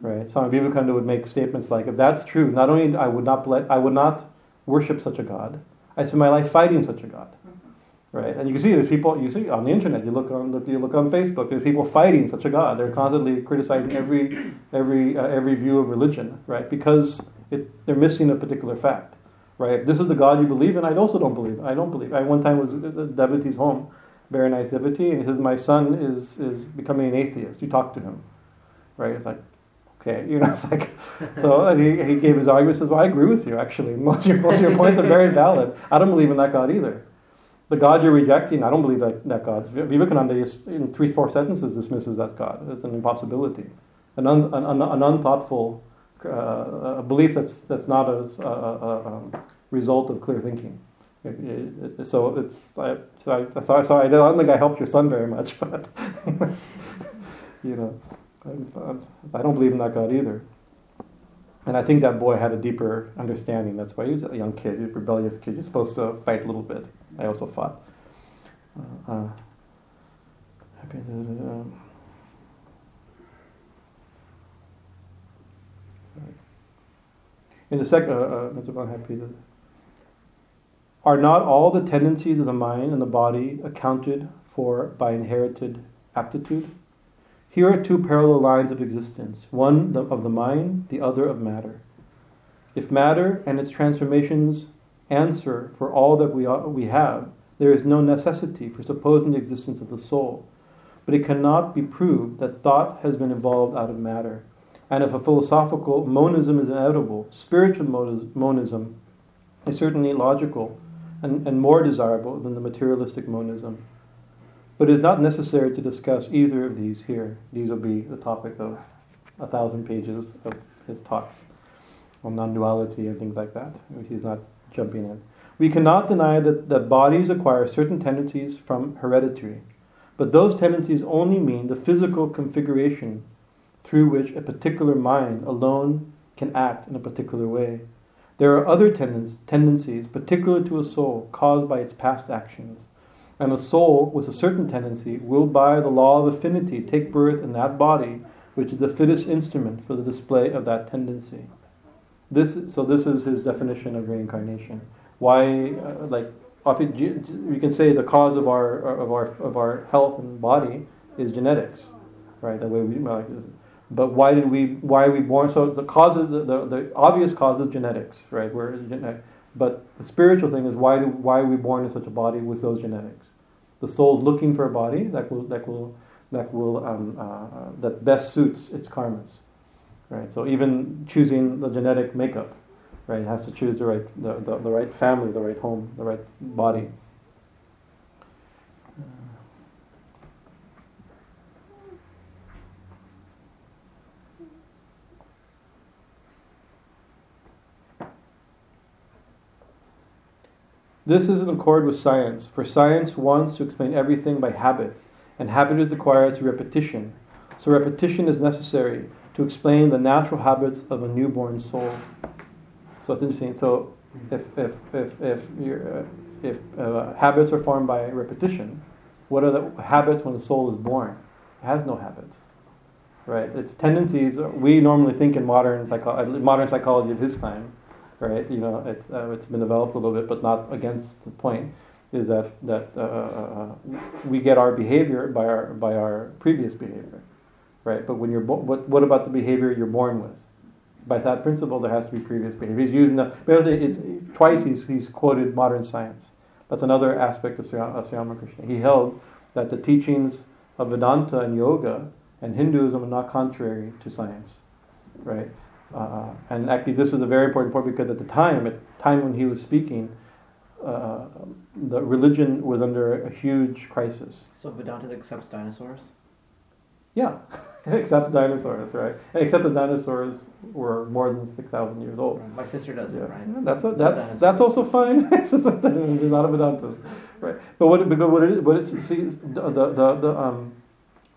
right? Swami Vivekananda would make statements like, "If that's true, not only I would not I would not worship such a God, I spend my life fighting such a God." Right, and you can see there's people you see on the internet. You look on look, you look on Facebook. There's people fighting such a God. They're constantly criticizing every every uh, every view of religion, right? Because it, they're missing a particular fact, right? If this is the God you believe in, I also don't believe. I don't believe. I one time was at the devotee's home, very nice devotee, and he says, "My son is is becoming an atheist." You talk to him, right? It's like, okay, [laughs] you know, it's like, so and he, he gave his argument. Says, "Well, I agree with you. Actually, most of your most of your points are very valid. I don't believe in that God either." The God you're rejecting, I don't believe that, that God. Vivekananda, in three, four sentences, dismisses that God. It's an impossibility. An, un, an, an unthoughtful uh, a belief that's that's not a, a, a, um, result of clear thinking. It, it, it, so it's I, so I, sorry, sorry, I don't think I helped your son very much, [laughs] but [laughs] you know, I, I don't believe in that God either. And I think that boy had a deeper understanding. That's why he was a young kid, a rebellious kid. You're supposed to fight a little bit. I also fought. Uh, uh, In the second, uh, uh, are not all the tendencies of the mind and the body accounted for by inherited aptitude? Here are two parallel lines of existence one of the mind, the other of matter. If matter and its transformations answer for all that we, are, we have, there is no necessity for supposing the existence of the soul. But it cannot be proved that thought has been evolved out of matter. And if a philosophical monism is inevitable, spiritual monism is certainly logical and, and more desirable than the materialistic monism. But it is not necessary to discuss either of these here. These will be the topic of a thousand pages of his talks on non duality and things like that, which he's not jumping in. We cannot deny that, that bodies acquire certain tendencies from heredity, but those tendencies only mean the physical configuration through which a particular mind alone can act in a particular way. There are other tendens, tendencies, particular to a soul, caused by its past actions. And a soul with a certain tendency will, by the law of affinity, take birth in that body which is the fittest instrument for the display of that tendency. This, so this is his definition of reincarnation. Why, uh, like, you can say the cause of our of our of our health and body is genetics, right? The way we but why did we why are we born? So the causes the, the, the obvious cause is genetics, right? We're genetic. But the spiritual thing is why do why are we born in such a body with those genetics? The soul's looking for a body that will that will that will um, uh, that best suits its karmas, right? So even choosing the genetic makeup, right, has to choose the right the, the, the right family, the right home, the right body. This is in accord with science, for science wants to explain everything by habit, and habit is acquired through repetition. So repetition is necessary to explain the natural habits of a newborn soul. So it's interesting. So if if if if uh, if uh, habits are formed by repetition, what are the habits when the soul is born? It has no habits, right? Its tendencies. We normally think in modern psycho- modern psychology of his time right? You know, it, uh, it's been developed a little bit, but not against the point. Is that that uh, uh, uh, we get our behavior by our by our previous behavior, right? But when you're bo- what what about the behavior you're born with? By that principle, there has to be previous behavior. He's using the it's twice he's he's quoted modern science. That's another aspect of Sri, of Sri Ramakrishna. He held that the teachings of Vedanta and yoga and Hinduism are not contrary to science, right? Uh, and actually, this is a very important point because at the time, at the time when he was speaking, uh, the religion was under a huge crisis. So Vedanta accepts dinosaurs. Yeah, [laughs] it accepts dinosaurs, right? And except the dinosaurs were more than six thousand years old. My sister does yeah. it, right? Yeah, that's a, that's that's also fine. [laughs] it's not a Vedanta, right? But what because what it what it's see the the the um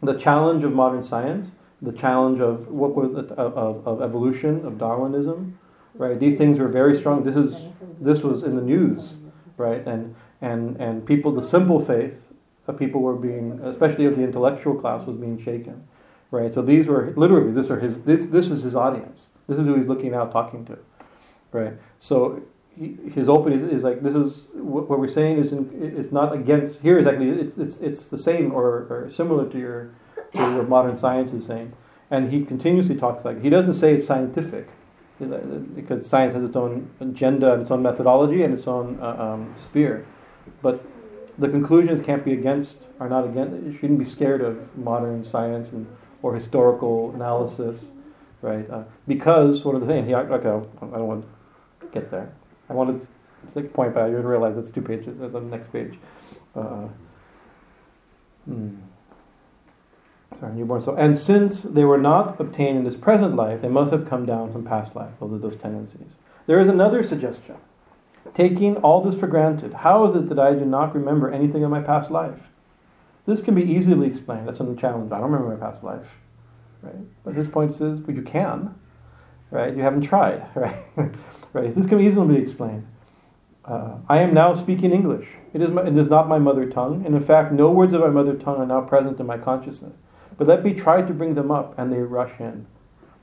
the challenge of modern science the challenge of what was it, of, of evolution of Darwinism, right? These things were very strong. This is this was in the news, right? And and and people, the simple faith of people were being, especially of the intellectual class, was being shaken, right? So these were literally this are his this this is his audience. This is who he's looking out talking to, right? So. His opening is, like this is what, what we're saying is in, it's not against here exactly it's it's it's the same or, or similar to your what modern science is saying. And he continuously talks like he doesn't say it's scientific, because science has its own agenda and its own methodology and its own uh, um, sphere. But the conclusions can't be against, are not against. You shouldn't be scared of modern science and or historical analysis, right? Uh, because one of the things, he, okay, I don't want to get there. I wanted to point, but didn't realize it's two pages. That's the next page. Uh, hmm sorry, newborn soul. And since they were not obtained in this present life, they must have come down from past life, those those tendencies. There is another suggestion. Taking all this for granted, how is it that I do not remember anything of my past life? This can be easily explained. That's the challenge. I don't remember my past life. Right? But his point is, but you can. Right? You haven't tried. [laughs] Right? right? This can easily be explained. Uh, I am now speaking English. It is, my, it is not my mother tongue, and in fact, no words of my mother tongue are now present in my consciousness. But let me try to bring them up, and they rush in.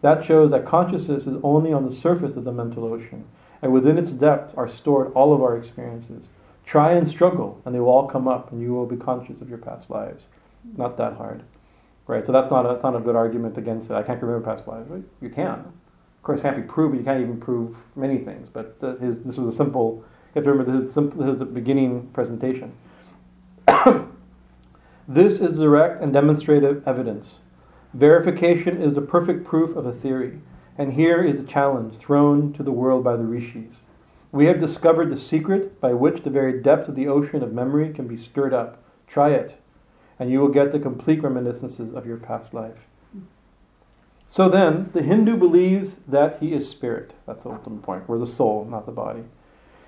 That shows that consciousness is only on the surface of the mental ocean, and within its depths are stored all of our experiences. Try and struggle, and they will all come up, and you will be conscious of your past lives. Not that hard, right? So that's not a, that's not a good argument against it. I can't remember past lives. Right? You can. Of course, it can't be proved. You can't even prove many things. But his, this was a simple. You have to remember this is, simple, this is the beginning presentation. [coughs] This is direct and demonstrative evidence. Verification is the perfect proof of a theory, and here is a challenge thrown to the world by the rishis. We have discovered the secret by which the very depth of the ocean of memory can be stirred up. Try it, and you will get the complete reminiscences of your past life. So then, the Hindu believes that he is spirit. That's the ultimate point. We're the soul, not the body.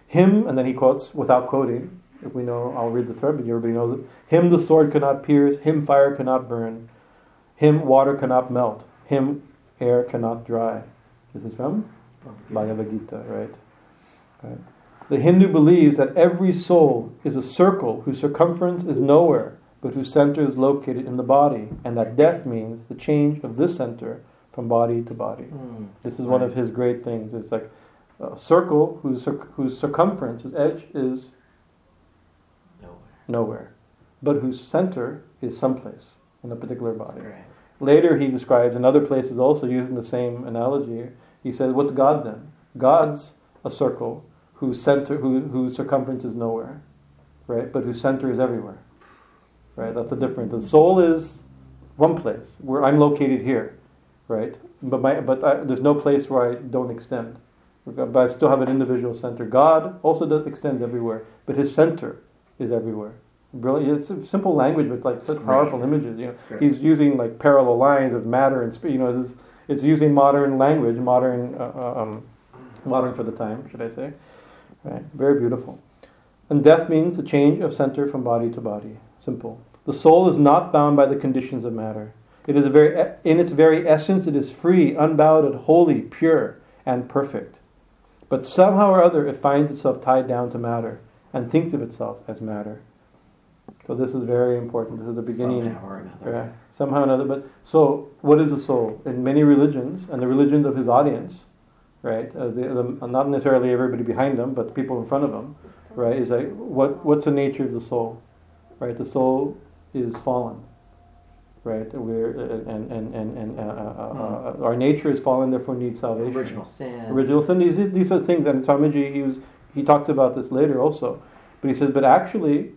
Him, and then he quotes, without quoting, if we know, I'll read the thread, but everybody knows it. Him the sword cannot pierce, him fire cannot burn, him water cannot melt, him air cannot dry. This is from Bhagavad Gita, right? right? The Hindu believes that every soul is a circle whose circumference is nowhere, but whose center is located in the body, and that death means the change of this center from body to body. Mm, This is one of his great things. It's like a circle whose, whose circumference, its edge, is Nowhere. but whose center is someplace in a particular body. Later, he describes in other places also using the same analogy. He says, "What's God then? God's a circle whose center, who, whose circumference is nowhere, right? But whose center is everywhere, right? That's the difference. The soul is one place where I'm located here, right? But my, but I, there's no place where I don't extend. But I still have an individual center. God also does extend everywhere, but His center is everywhere. Brilliant. It's a simple language, but like such powerful images. You know, he's using like parallel lines of matter and sp- you know it's, it's using modern language modern uh, uh, um, modern for the time should i say. Right? Very beautiful. And death means a change of center from body to body. Simple. The soul is not bound by the conditions of matter. It is a very in its very essence it is free unbounded holy pure and perfect. But somehow or other it finds itself tied down to matter and thinks of itself as matter so this is very important this is the beginning Somehow or another. somehow or another. But so, what is the soul? In many religions, and the religions of his audience, right? Uh, the, the, not necessarily everybody behind him, but the people in front of him, right? Is like, what what's the nature of the soul? Right? The soul is fallen, right? We're and and and, and uh, uh, uh, our nature is fallen, therefore needs salvation. Original sin. Original sin. These these are things, and Swamiji he was he talks about this later also, but he says, but actually,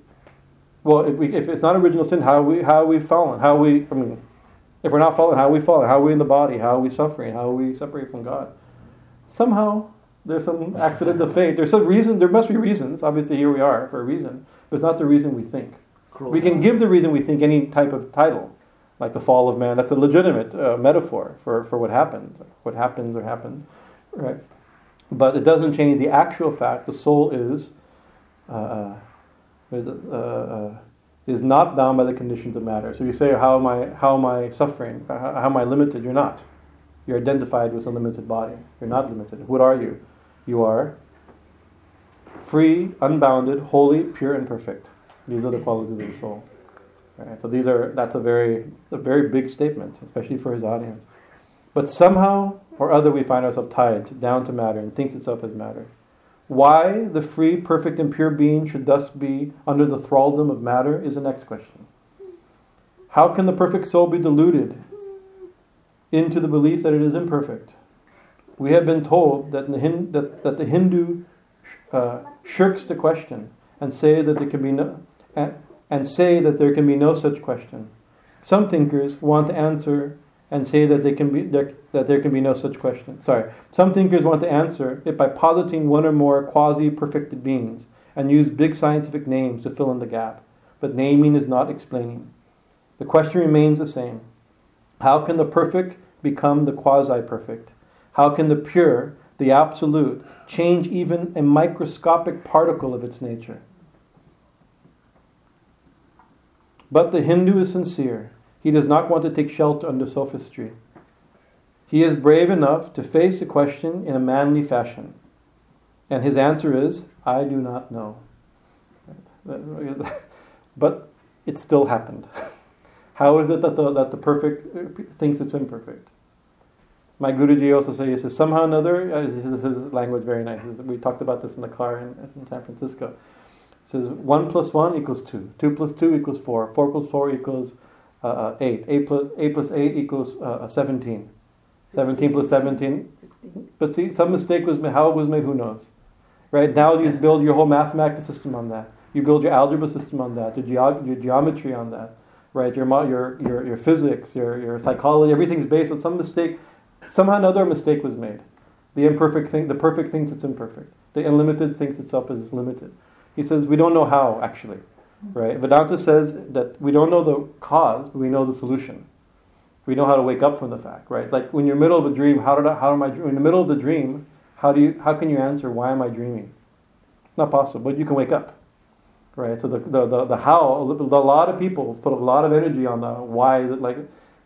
well, if, we, if it's not original sin, how we how we fallen? How we? I mean, if we're not fallen, how we fallen? How are we in the body? How are we suffering? How are we separate from God? Somehow there's some accident of [laughs] fate. There's some reason. There must be reasons. Obviously, here we are for a reason, but it's not the reason we think. Cruel We can give the reason we think any type of title, like the fall of man. That's a legitimate uh, metaphor for, for what happened, what happens or happened, right? But it doesn't change the actual fact. The soul is uh, uh, uh, uh, is not bound by the conditions of matter. So you say, how am I? How am I suffering? How, how am I limited? You're not. You're identified with a limited body. You're not limited. What are you? You are free, unbounded, holy, pure, and perfect. These are the qualities of the soul. Right? So these are that's a very a very big statement, especially for his audience. But somehow or other we find ourselves tied down to matter and thinks itself as matter. Why the free, perfect, and pure being should thus be under the thraldom of matter is the next question. How can the perfect soul be deluded into the belief that it is imperfect? We have been told that the, Hin- that, that the Hindu uh, shirks the question and say that there can be no and, and say that there can be no such question. Some thinkers want to answer and say that they can be that there can be no such question. Sorry, some thinkers want to answer it by positing one or more quasi-perfected beings and use big scientific names to fill in the gap. But naming is not explaining. The question remains the same: How can the perfect become the quasi-perfect? How can the pure, the absolute, change even a microscopic particle of its nature? But the Hindu is sincere. He does not want to take shelter under sophistry. He is brave enough to face the question in a manly fashion. And his answer is, I do not know. [laughs] But it still happened. [laughs] How is it that the, that the perfect uh, thinks it's imperfect? My Guruji also says, he says, somehow another, uh, this is language very nice. We talked about this in the car in, in San Francisco. Says 1 plus 1 equals 2. 2 plus 2 equals 4. 4 plus 4 equals uh, uh, 8. 8 plus, 8 plus 8 equals uh, 17. 17 plus 17. But see, some mistake was made. How it was made, who knows? Right? Now you build your whole mathematical system on that. You build your algebra system on that, your, geog- your geometry on that. Right? Your, mo- your, your, your physics, your, your psychology, everything's based on some mistake. Somehow another mistake was made. The imperfect thing, the perfect thinks it's imperfect. The unlimited thinks itself as limited. He says we don't know how actually, right? Vedanta says that we don't know the cause, we know the solution. We know how to wake up from the fact, right? Like when you're in the middle of a dream, how did I, how am I in the middle of the dream? How do you how can you answer why am I dreaming? Not possible, but you can wake up, right? So the the the, the how a lot of people put a lot of energy on the why. Like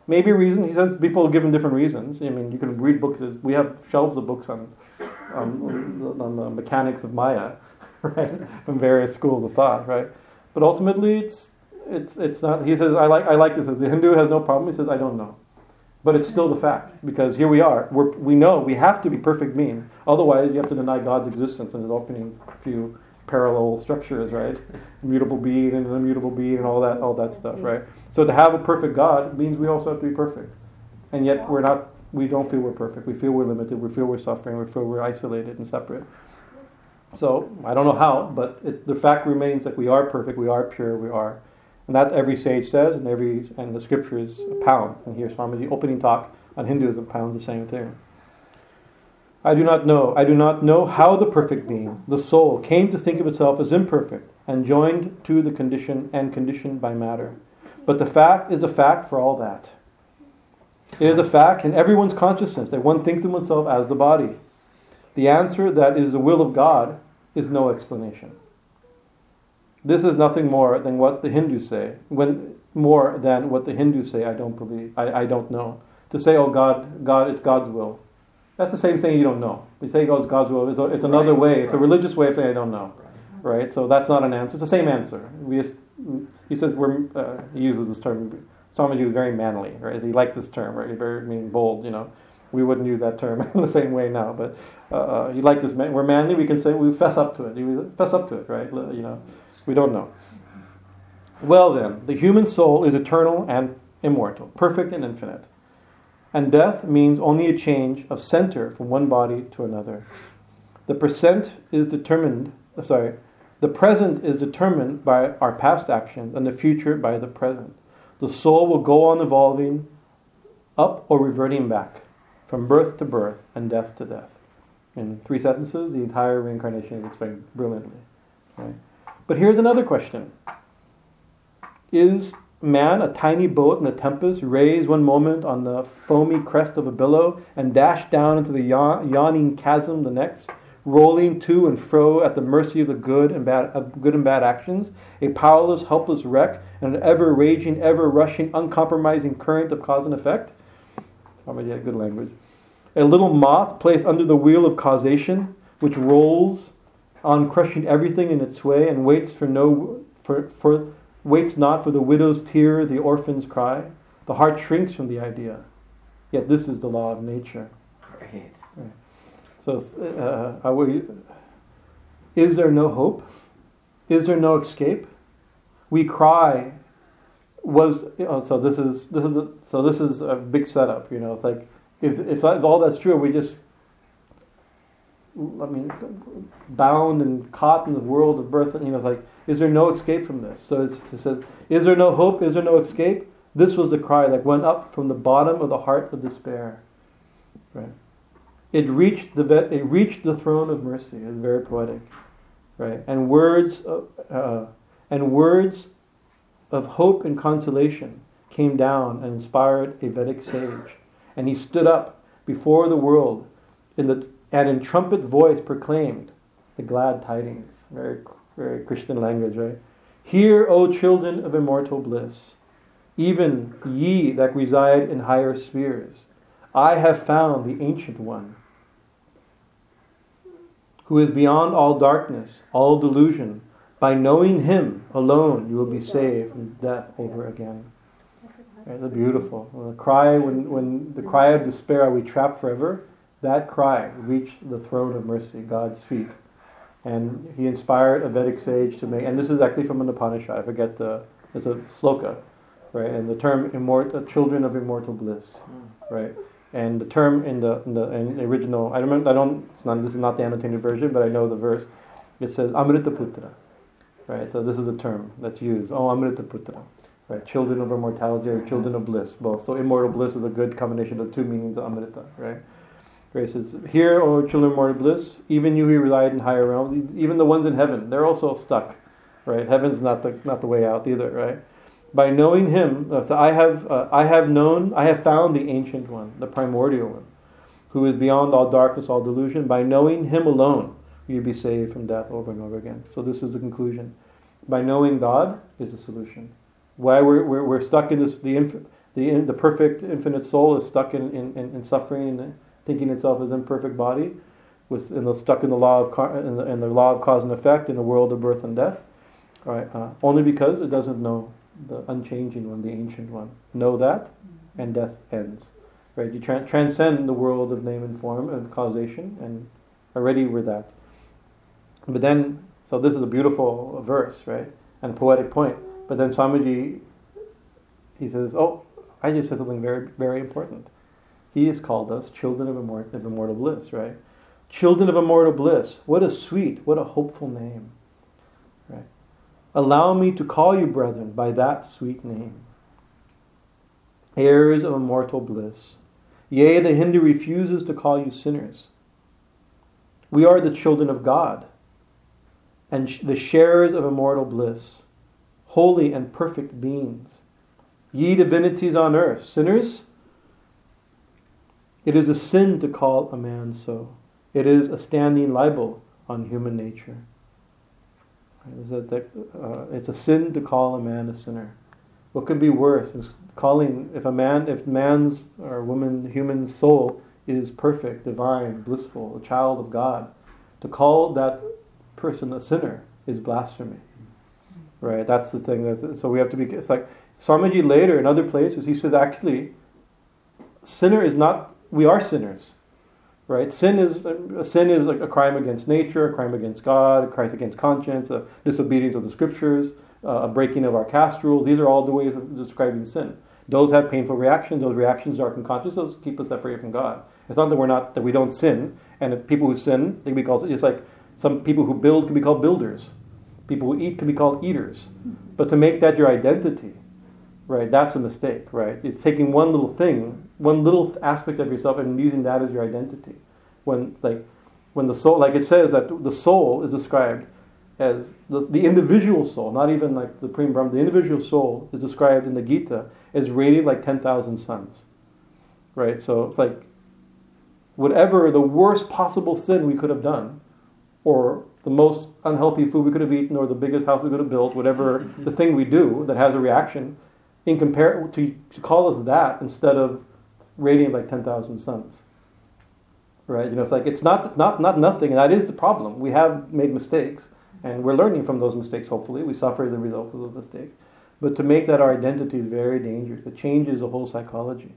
maybe reason. He says people give him different reasons. I mean, you can read books. We have shelves of books on on, on the mechanics of Maya, [laughs] right, from various schools of thought, right. But ultimately, it's it's it's not. He says, I like I like this. The Hindu has no problem. He says, I don't know, but it's still the fact because here we are. We're, we know we have to be perfect being. Otherwise, you have to deny God's existence and His opening few parallel structures, right? [laughs] Immutable being and an immutable being and all that all that stuff, mm-hmm. right? So to have a perfect God means we also have to be perfect, and yet we're not. We don't feel we're perfect. We feel we're limited. We feel we're suffering. We feel we're isolated and separate. So I don't know how, but it, the fact remains that we are perfect. We are pure. We are and that every sage says, and every and the scriptures pound. And here's the opening talk on Hinduism pounds the same thing. I do not know. I do not know how the perfect being, the soul, came to think of itself as imperfect and joined to the condition and conditioned by matter. But the fact is a fact for all that. It is a fact in everyone's consciousness that one thinks of oneself as the body. The answer that is the will of God is no explanation. This is nothing more than what the Hindus say. When more than what the Hindus say, I don't believe. I, I don't know. To say, oh God, God, it's God's will. That's the same thing you don't know. We say, oh, it's God's will. It's, a, it's another way. It's a religious way of saying I don't know. Right? So that's not an answer. It's the same answer. We just, he says we're. Uh, he uses this term. Swamiji was very manly. Right? He liked this term. Right? Very mean bold. You know we wouldn't use that term [laughs] in the same way now, but uh, uh, he liked this. Man- we're manly. We can say we fess up to it. We fess up to it, right? You know, we don't know. Well, then, the human soul is eternal and immortal, perfect and infinite. And death means only a change of center from one body to another. The percent is determined, sorry, the present is determined by our past actions and the future by the present. The soul will go on evolving up or reverting back from birth to birth and death to death. In three sentences, the entire reincarnation is explained brilliantly. Right? But here's another question Is man a tiny boat in the tempest, raised one moment on the foamy crest of a billow, and dashed down into the yawning chasm the next? rolling to and fro at the mercy of the good and bad, good and bad actions, a powerless, helpless wreck, and an ever raging, ever rushing, uncompromising current of cause and effect. Somebody had good language. A little moth placed under the wheel of causation, which rolls on crushing everything in its way and waits for no for, for waits not for the widow's tear, the orphan's cry. The heart shrinks from the idea. Yet this is the law of nature. Great. Right. So, uh, are we, is there no hope? Is there no escape? We cry. Was you know, so this is this is a, so this is a big setup. You know, it's like if if, if all that's true, we just I mean, bound and caught in the world of birth. And, you know, it's like, is there no escape from this? So it says, is there no hope? Is there no escape? This was the cry that went up from the bottom of the heart of despair. Right? It reached the vet, it reached the throne of mercy. It's very poetic, right? And words, uh, and words of hope and consolation came down and inspired a Vedic sage, and he stood up before the world in the and in trumpet voice proclaimed the glad tidings. Very, very Christian language, right? Hear, O children of immortal bliss, even ye that reside in higher spheres. I have found the Ancient One, who is beyond all darkness, all delusion. By knowing Him alone, you will be saved from death over again. Right, that's beautiful. the cry, when, when the cry of despair, are we trapped forever? that cry reached the throne of mercy, God's feet. And he inspired a Vedic sage to make, and this is actually from an Upanishad, I forget the, it's a sloka, right? And the term immortal, children of immortal bliss, hmm. right? And the term in the, in the, in the original, I remember, I don't, it's not, this is not the annotated version, but I know the verse. It says Amrita Putra, right? So this is a term that's used. Oh, Amrita Putra, right? Children of immortality or children of bliss, both. So immortal bliss is a good combination of two meanings of Amrita, right? Grace says, Hear, O children of mortal bliss, even you who reside in higher realms, even the ones in heaven, they're also stuck. Right? Heaven's not the not the way out either, right? By knowing him, uh, so I have uh, I have known, I have found the ancient one, the primordial one, who is beyond all darkness, all delusion. By knowing him alone, you be saved from death over and over again. So this is the conclusion. By knowing God is the solution. Why we're, we're, we're stuck in this, the, inf- the, in, the perfect infinite soul is stuck in, in, in suffering and thinking itself as imperfect body, was in the, stuck in the law of in the, in the law of cause and effect in the world of birth and death, right? Uh, only because it doesn't know the unchanging one, the ancient one. Know that, and death ends. Right? You tra- transcend the world of name and form and causation, and already we're that. But then, so this is a beautiful verse, right, and poetic point. But then Swamiji, he says, "Oh, I just said something very, very important. He has called us children of, immort- of immortal bliss, right? Children of immortal bliss. What a sweet, what a hopeful name, right? Allow me to call you, brethren, by that sweet name. Heirs of immortal bliss. Yea, the Hindu refuses to call you sinners. We are the children of God and the sharers of immortal bliss, holy and perfect beings. Ye divinities on earth, sinners, it is a sin to call a man so. It is a standing libel on human nature. Uh, it's a sin to call a man a sinner. What could be worse is calling if a man, if man's or woman, human soul is perfect, divine, blissful, a child of God, to call that person a sinner is blasphemy. Right? That's the thing. That's, so we have to be. It's like Swamiji later in other places he says actually, sinner is not. We are sinners right? Sin is a sin is a crime against nature, a crime against God, a crime against conscience, a disobedience of the scriptures, uh, a breaking of our caste rules. These are all the ways of describing sin. Those have painful reactions. Those reactions darken conscience. Those keep us separated from God. It's not that we're not that we don't sin, and people who sin they can be called. It's like some people who build can be called builders. People who eat can be called eaters. But to make that your identity, right? That's a mistake, right? It's taking one little thing, one little aspect of yourself, and using that as your identity. When like when the soul, like it says that the soul is described as the, the individual soul, not even like the Supreme Brahman, the individual soul is described in the Gita as radiant like 10,000 suns. Right? So it's like whatever the worst possible sin we could have done, or the most unhealthy food we could have eaten, or the biggest house we could have built, whatever [laughs] the thing we do that has a reaction, in compare to, to call us that instead of radiant like 10,000 suns. Right? You know, it's like it's not not not nothing, and that is the problem. We have made mistakes, and we're learning from those mistakes. Hopefully, we suffer as a result of those mistakes. But to make that our identity is very dangerous. It changes the whole psychology.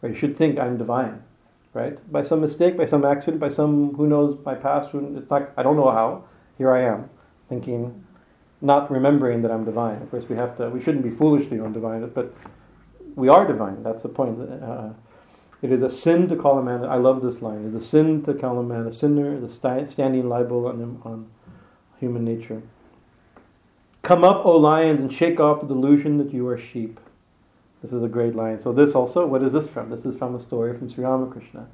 Right? You should think I'm divine, right? By some mistake, by some accident, by some who knows my past. It's like I don't know how. Here I am, thinking not remembering that I'm divine. Of course, we have to. We shouldn't be foolishly undivine, it, but we are divine. That's the point. Uh, it is a sin to call a man. I love this line. It is a sin to call a man a sinner. The st- standing libel on, him, on human nature. Come up, O lions, and shake off the delusion that you are sheep. This is a great line. So this also, what is this from? This is from a story from Sri Ramakrishna,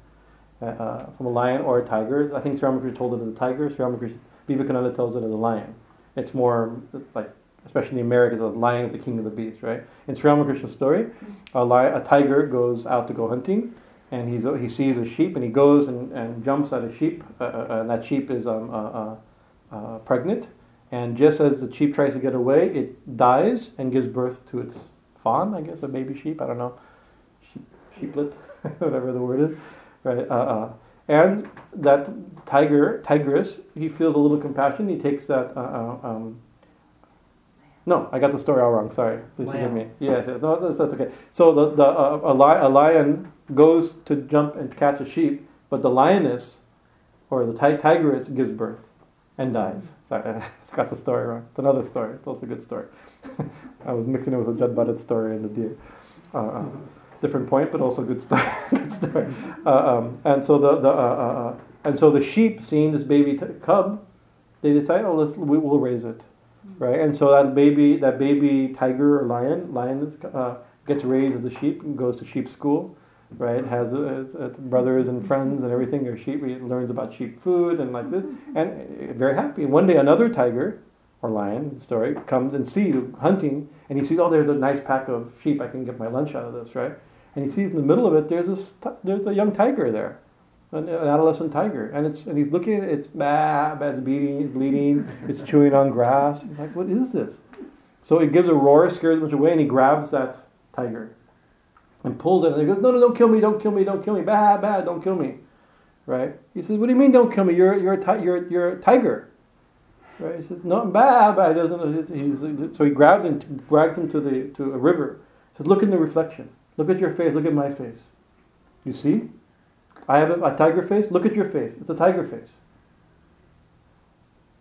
uh, uh, from a lion or a tiger. I think Sri Ramakrishna told it as a tiger. Sri Ramakrishna, Vivekananda tells it as a lion. It's more like, especially in the Americas, a lion is the king of the beast, right? In Sri Ramakrishna's story, a, lion, a tiger goes out to go hunting, and he's, he sees a sheep, and he goes and, and jumps at a sheep, uh, uh, and that sheep is um, uh, uh, uh, pregnant. And just as the sheep tries to get away, it dies and gives birth to its fawn, I guess, a baby sheep. I don't know, sheep, sheeplet, [laughs] whatever the word is, right? Uh, and that tiger, tigress, he feels a little compassion. He takes that. Uh, uh, um, no, I got the story all wrong. Sorry, please forgive me. Yeah, no, that's, that's okay. So the, the uh, a, li- a lion goes to jump and catch a sheep, but the lioness or the ti- tigress gives birth and dies. Sorry, [laughs] I got the story wrong. It's another story. It's also a good story. [laughs] I was mixing it with a Judd Budded story and the. Uh, uh, different point, but also good story. [laughs] good story. Uh, um, and so the, the uh, uh, uh, and so the sheep, seeing this baby t- cub, they decide, oh, let's we will raise it, right? And so that baby, that baby tiger or lion, lion gets raised as a sheep and goes to sheep school, right? Has uh, uh, brothers and friends and everything. Or sheep. Learns about sheep food and like this, and very happy. One day, another tiger or lion the story comes and sees hunting, and he sees, oh, there's a nice pack of sheep. I can get my lunch out of this, right? And he sees in the middle of it, there's this, there's a young tiger there, an, adolescent tiger, and it's and he's looking at it. It's bad, bad, bleeding, bleeding. [laughs] It's chewing on grass. He's like, what is this? So he gives a roar, scares a bunch away, and he grabs that tiger and pulls it. And he goes, No, no, don't kill me, don't kill me, don't kill me. Bad, bad, don't kill me. Right? He says, What do you mean, don't kill me? You're, you're, a, ti- you're, you're a tiger. Right? He says, No, bad. He doesn't, he's, so he grabs him, drags him to, the, to a river. He says, Look in the reflection. Look at your face. Look at my face. You see? I have a, a tiger face. Look at your face. It's a tiger face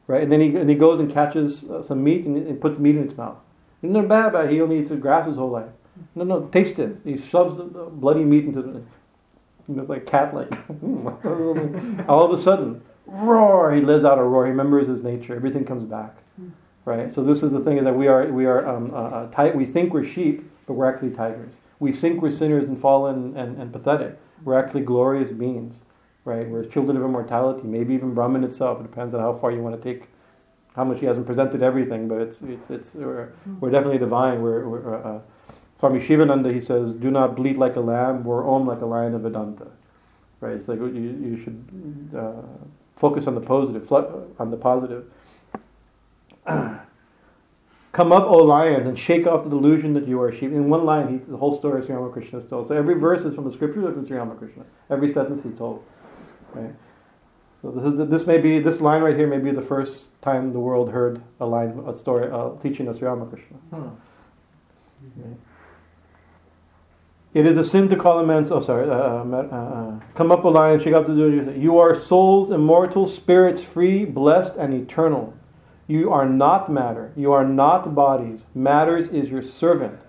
right? And then he and he goes and catches uh, some meat and, and, puts meat in its mouth. And no, bad, bad. He only eats grass his whole life. No, no, taste it. He shoves the, the bloody meat into the. you It's like cat like. [laughs] All of a sudden, roar! He lives out a roar. He remembers his nature. Everything comes back, right? So this is the thing is that we are we are um, uh, uh, we think we're sheep, but we're actually tigers. We think we're sinners and fallen and, and pathetic. We're actually glorious beings right? We're children of immortality, maybe even Brahman itself. It depends on how far you want to take, how much he hasn't presented everything, but it's, it's, it's we're, we're definitely divine. We're, we're uh, uh Swami Shivananda, he says, do not bleat like a lamb or om like a lion of Vedanta. Right? It's like you, you should uh, focus on the positive, on the positive. [clears throat] Come up, O lion, and shake off the delusion that you are sheep. In one line, he, the whole story of Sri Ramakrishna is told. So every verse is from the scriptures or from Sri Ramakrishna. Every sentence he told. Right? So this is the, this may be this line right here may be the first time the world heard a line a story a teaching of Sri Ramakrishna. Hmm. Right? It is a sin to call a man. Oh, sorry. Uh, uh, uh, uh, come up, a lion, shake off the do. You are souls, immortal, spirits, free, blessed, and eternal. You are not matter. You are not bodies. Matters is your servant,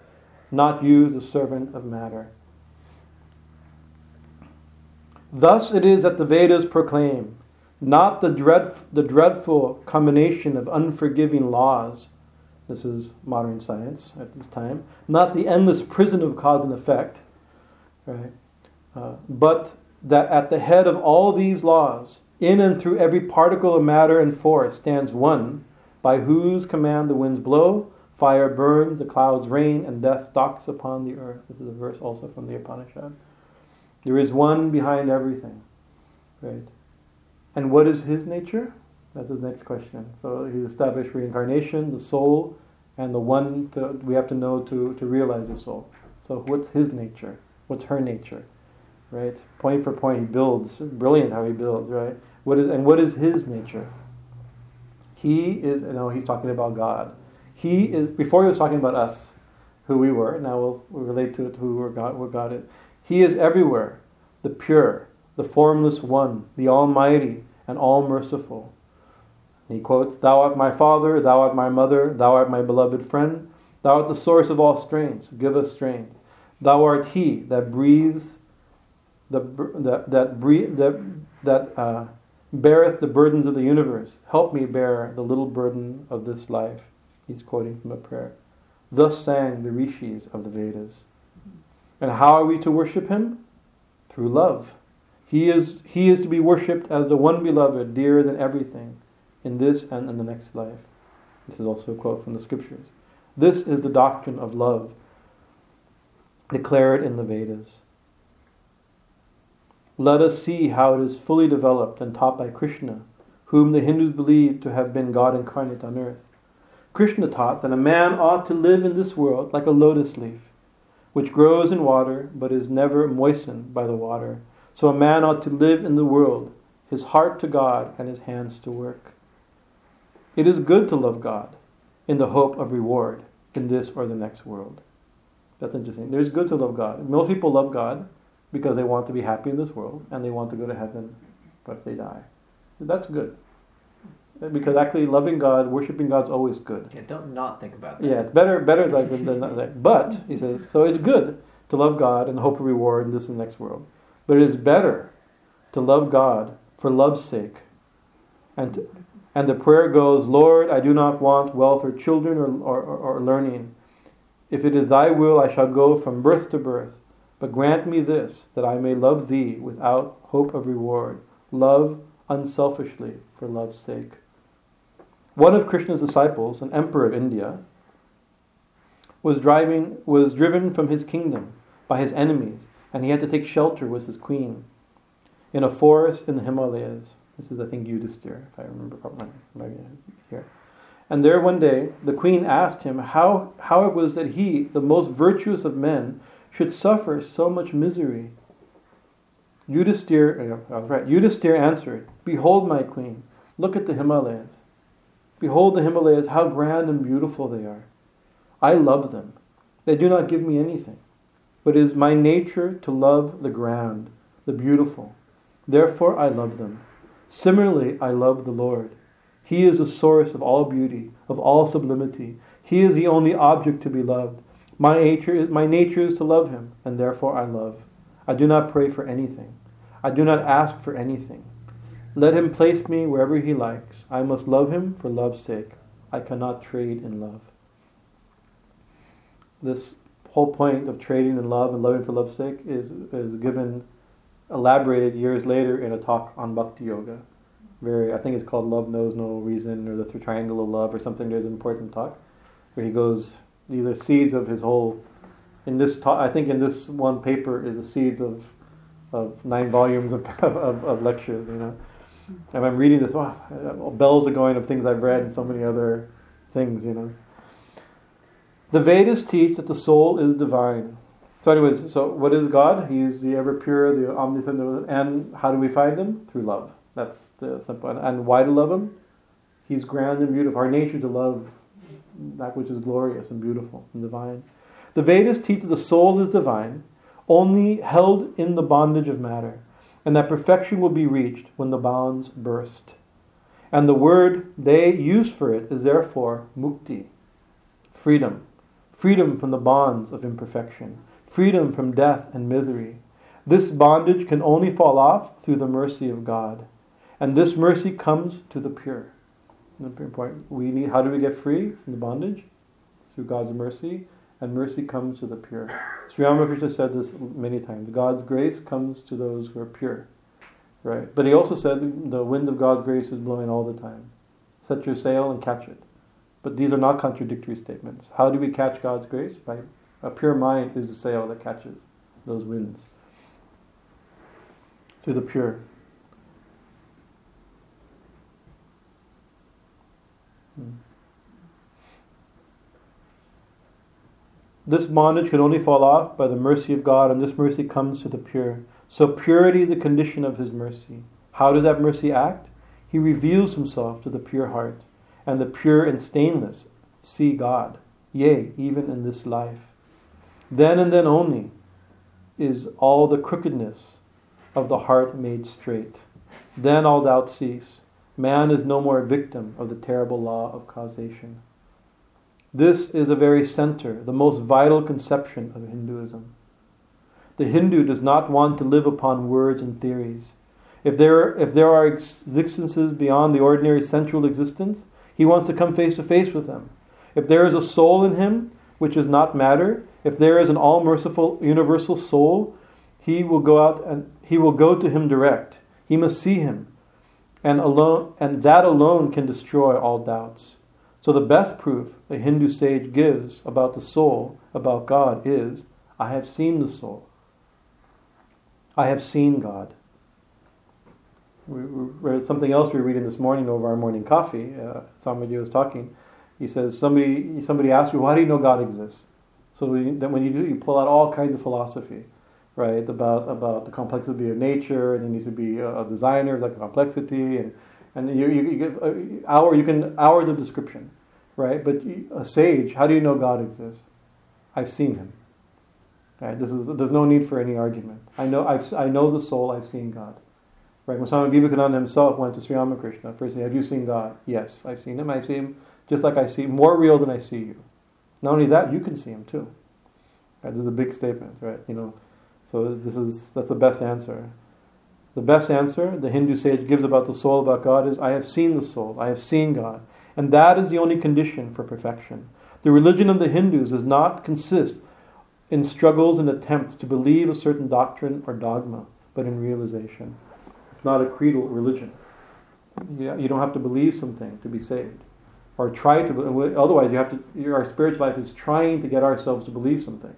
not you, the servant of matter. Thus it is that the Vedas proclaim not the, dread, the dreadful combination of unforgiving laws, this is modern science at this time, not the endless prison of cause and effect, right? Uh, but that at the head of all these laws, in and through every particle of matter and force, stands one by whose command the winds blow, fire burns, the clouds rain, and death stalks upon the earth. This is a verse also from the Upanishad. There is one behind everything. Right? And what is his nature? That's the next question. So he's established reincarnation, the soul, and the one to, we have to know to, to realize the soul. So what's his nature? What's her nature? Right? Point for point, he builds. Brilliant how he builds, right? What is and what is his nature? He is know, he's talking about God. He is before he was talking about us, who we were. Now we'll, we'll relate to it who we're God what God is. He is everywhere, the pure, the formless one, the Almighty, and all merciful. He quotes, Thou art my Father, Thou art my Mother, Thou art my beloved friend, Thou art the source of all strength, give us strength. Thou art He that breathes, the, that, that, breathe, that, that uh, beareth the burdens of the universe. Help me bear the little burden of this life. He's quoting from a prayer. Thus sang the rishis of the Vedas. And how are we to worship him? Through love. He is, he is to be worshipped as the one beloved, dearer than everything, in this and in the next life. This is also a quote from the scriptures. This is the doctrine of love, declared in the Vedas. Let us see how it is fully developed and taught by Krishna, whom the Hindus believe to have been God incarnate on earth. Krishna taught that a man ought to live in this world like a lotus leaf which grows in water but is never moistened by the water. So a man ought to live in the world, his heart to God and his hands to work. It is good to love God in the hope of reward in this or the next world. That's interesting. Is good to love God. Most people love God because they want to be happy in this world and they want to go to heaven, but if they die. So that's good because actually loving God, worshiping God is always good. Yeah, don't not think about that. Yeah, it's better better like than, than like. But he says so. It's good to love God and hope of reward in this and the next world, but it is better to love God for love's sake. And to, and the prayer goes, Lord, I do not want wealth or children or, or, or, learning. If it is Thy will, I shall go from birth to birth. But grant me this, that I may love thee without hope of reward, love unselfishly for love's sake. One of Krishna's disciples, an emperor of India, was driving was driven from his kingdom by his enemies, and he had to take shelter with his queen in a forest in the Himalayas. This is, I think, Yudhisthira, if I remember properly. Here. And there one day, the queen asked him how, how it was that he, the most virtuous of men, should suffer so much misery. Yudhisthira, I was right. Yudhisthira answered, Behold, my queen, look at the Himalayas. Behold the Himalayas, how grand and beautiful they are. I love them. They do not give me anything, but it is my nature to love the grand, the beautiful. Therefore I love them. Similarly, I love the Lord. He is the source of all beauty, of all sublimity. He is the only object to be loved. My nature, is, my nature is to love him, and therefore I love. I do not pray for anything. I do not ask for anything. Let him place me wherever he likes. I must love him for love's sake. I cannot trade in love. This whole point of trading in love and loving for love's sake is, is given, elaborated years later in a talk on Bhakti Yoga. Very, I think it's called Love Knows No Reason or the Triangle of Love or something. There's an important talk where he goes, these are seeds of his whole, in this talk, I think in this one paper is the seeds of, of nine volumes of, [laughs] of, of lectures, you know. And I'm reading this, wow, uh, bells are going of things I've read and so many other things, you know. The Vedas teach that the soul is divine. So, anyways, so what is God? He's the ever pure, the omniscient, and how do we find Him? Through love. That's the simple. And why to love Him? He's grand and beautiful. Our nature to love that which is glorious and beautiful and divine. The Vedas teach that the soul is divine, only held in the bondage of matter and that perfection will be reached when the bonds burst. And the word they use for it is therefore mukti, freedom, freedom from the bonds of imperfection, freedom from death and misery. This bondage can only fall off through the mercy of God, and this mercy comes to the pure. Important. We need. How do we get free from the bondage? Through God's mercy, and mercy comes to the pure. Sri Ramakrishna said this many times. God's grace comes to those who are pure. Right? But he also said the wind of God's grace is blowing all the time. Set your sail and catch it. But these are not contradictory statements. How do we catch God's grace? By a pure mind is the sail that catches those winds. To the pure. Hmm. This bondage can only fall off by the mercy of God, and this mercy comes to the pure. So, purity is a condition of His mercy. How does that mercy act? He reveals Himself to the pure heart, and the pure and stainless see God, yea, even in this life. Then and then only is all the crookedness of the heart made straight. Then all doubt cease. Man is no more a victim of the terrible law of causation. This is a very center, the most vital conception of Hinduism. The Hindu does not want to live upon words and theories. If there, if there are existences beyond the ordinary sensual existence, he wants to come face to face with them. If there is a soul in him, which is not matter, if there is an all merciful universal soul, he will go out and he will go to him direct. He must see him. And alone and that alone can destroy all doubts. So, the best proof a Hindu sage gives about the soul, about God, is I have seen the soul. I have seen God. We, we, something else we were reading this morning over our morning coffee. Uh, somebody was talking. He says somebody somebody asked you, "Why do you know God exists?" So then when you do, you pull out all kinds of philosophy, right? About about the complexity of nature, and you need to be a, designer of that complexity, and and you, you, you get uh, hour you can hours of description right? But a sage, how do you know God exists? I've seen him. Right? This is, there's no need for any argument. I know, I've, I know the soul, I've seen God. Right? When Swami Vivekananda himself went to Sri Ramakrishna, first he said, Have you seen God? Yes, I've seen him. I see him just like I see more real than I see you. Not only that, you can see him too. Right? This is a big statement, right? You know, so this is that's the best answer. The best answer the Hindu sage gives about the soul, about God, is I have seen the soul, I have seen God. And that is the only condition for perfection. The religion of the Hindus does not consist in struggles and attempts to believe a certain doctrine or dogma, but in realization. It's not a creedal religion. You don't have to believe something to be saved, or try to. Otherwise, you have to. Our spiritual life is trying to get ourselves to believe something.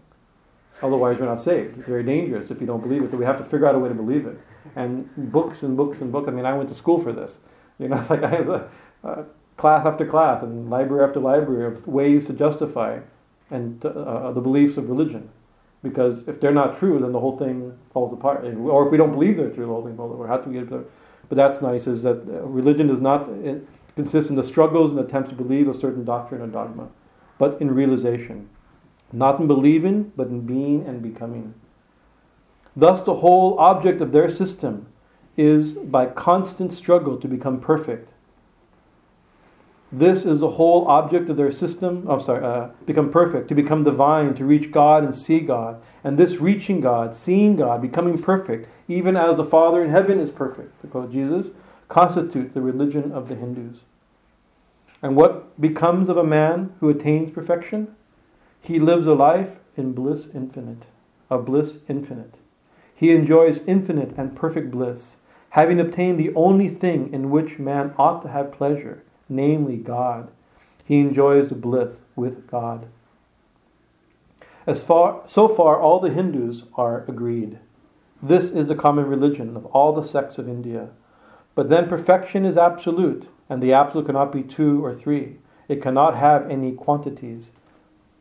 Otherwise, we're not saved. It's very dangerous if you don't believe it. So we have to figure out a way to believe it. And books and books and books. I mean, I went to school for this. You know, [laughs] like I a, class after class and library after library of ways to justify and uh, the beliefs of religion. Because if they're not true, then the whole thing falls apart. Or if we don't believe they're true, the whole thing falls apart. How do we get it? But that's nice. Is that uh, religion does not uh, consist in the struggles and attempts to believe a certain doctrine or dogma, but in realization. Not in believing, but in being and becoming. Thus, the whole object of their system is by constant struggle to become perfect. This is the whole object of their system. I'm oh, sorry, uh, become perfect, to become divine, to reach God and see God. And this reaching God, seeing God, becoming perfect, even as the Father in heaven is perfect, to quote Jesus, constitutes the religion of the Hindus. And what becomes of a man who attains perfection? He lives a life in bliss infinite, a bliss infinite. He enjoys infinite and perfect bliss, having obtained the only thing in which man ought to have pleasure, namely God. He enjoys the bliss with God. As far, so far, all the Hindus are agreed. This is the common religion of all the sects of India. But then perfection is absolute, and the absolute cannot be two or three. It cannot have any quantities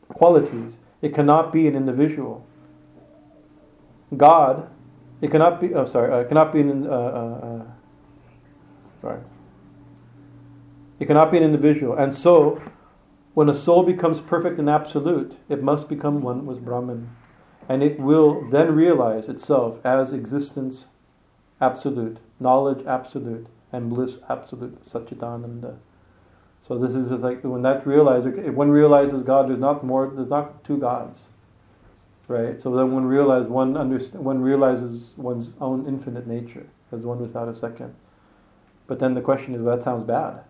qualities. It cannot be an individual. God, it cannot be. Oh, sorry. Uh, it cannot be an. Uh, uh, uh, sorry. It cannot be an individual, and so, when a soul becomes perfect and absolute, it must become one with Brahman, and it will then realize itself as existence absolute, knowledge absolute, and bliss absolute, Satchitananda. So this is like when that realizes, if one realizes God, there's not more, there's not two gods, right? So then one realizes one underst- one realizes one's own infinite nature as one without a second. But then the question is, well, that sounds bad.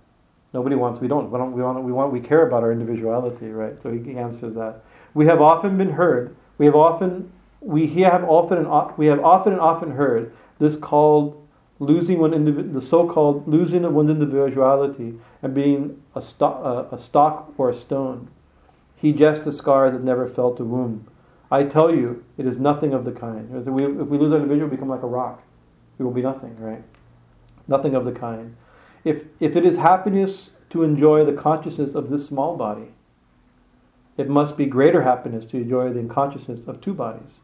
Nobody wants. We don't. We don't. We want. We want. We care about our individuality, right? So he answers that. We have often been heard. We have often. We have often and we have often and often heard this called losing one indiv- the so-called losing of one's individuality and being a, sto- a stock or a stone. He just a scar that never felt a wound. I tell you, it is nothing of the kind. If we, if we lose our individual, we become like a rock. We will be nothing, right? Nothing of the kind. If, if it is happiness to enjoy the consciousness of this small body, it must be greater happiness to enjoy the consciousness of two bodies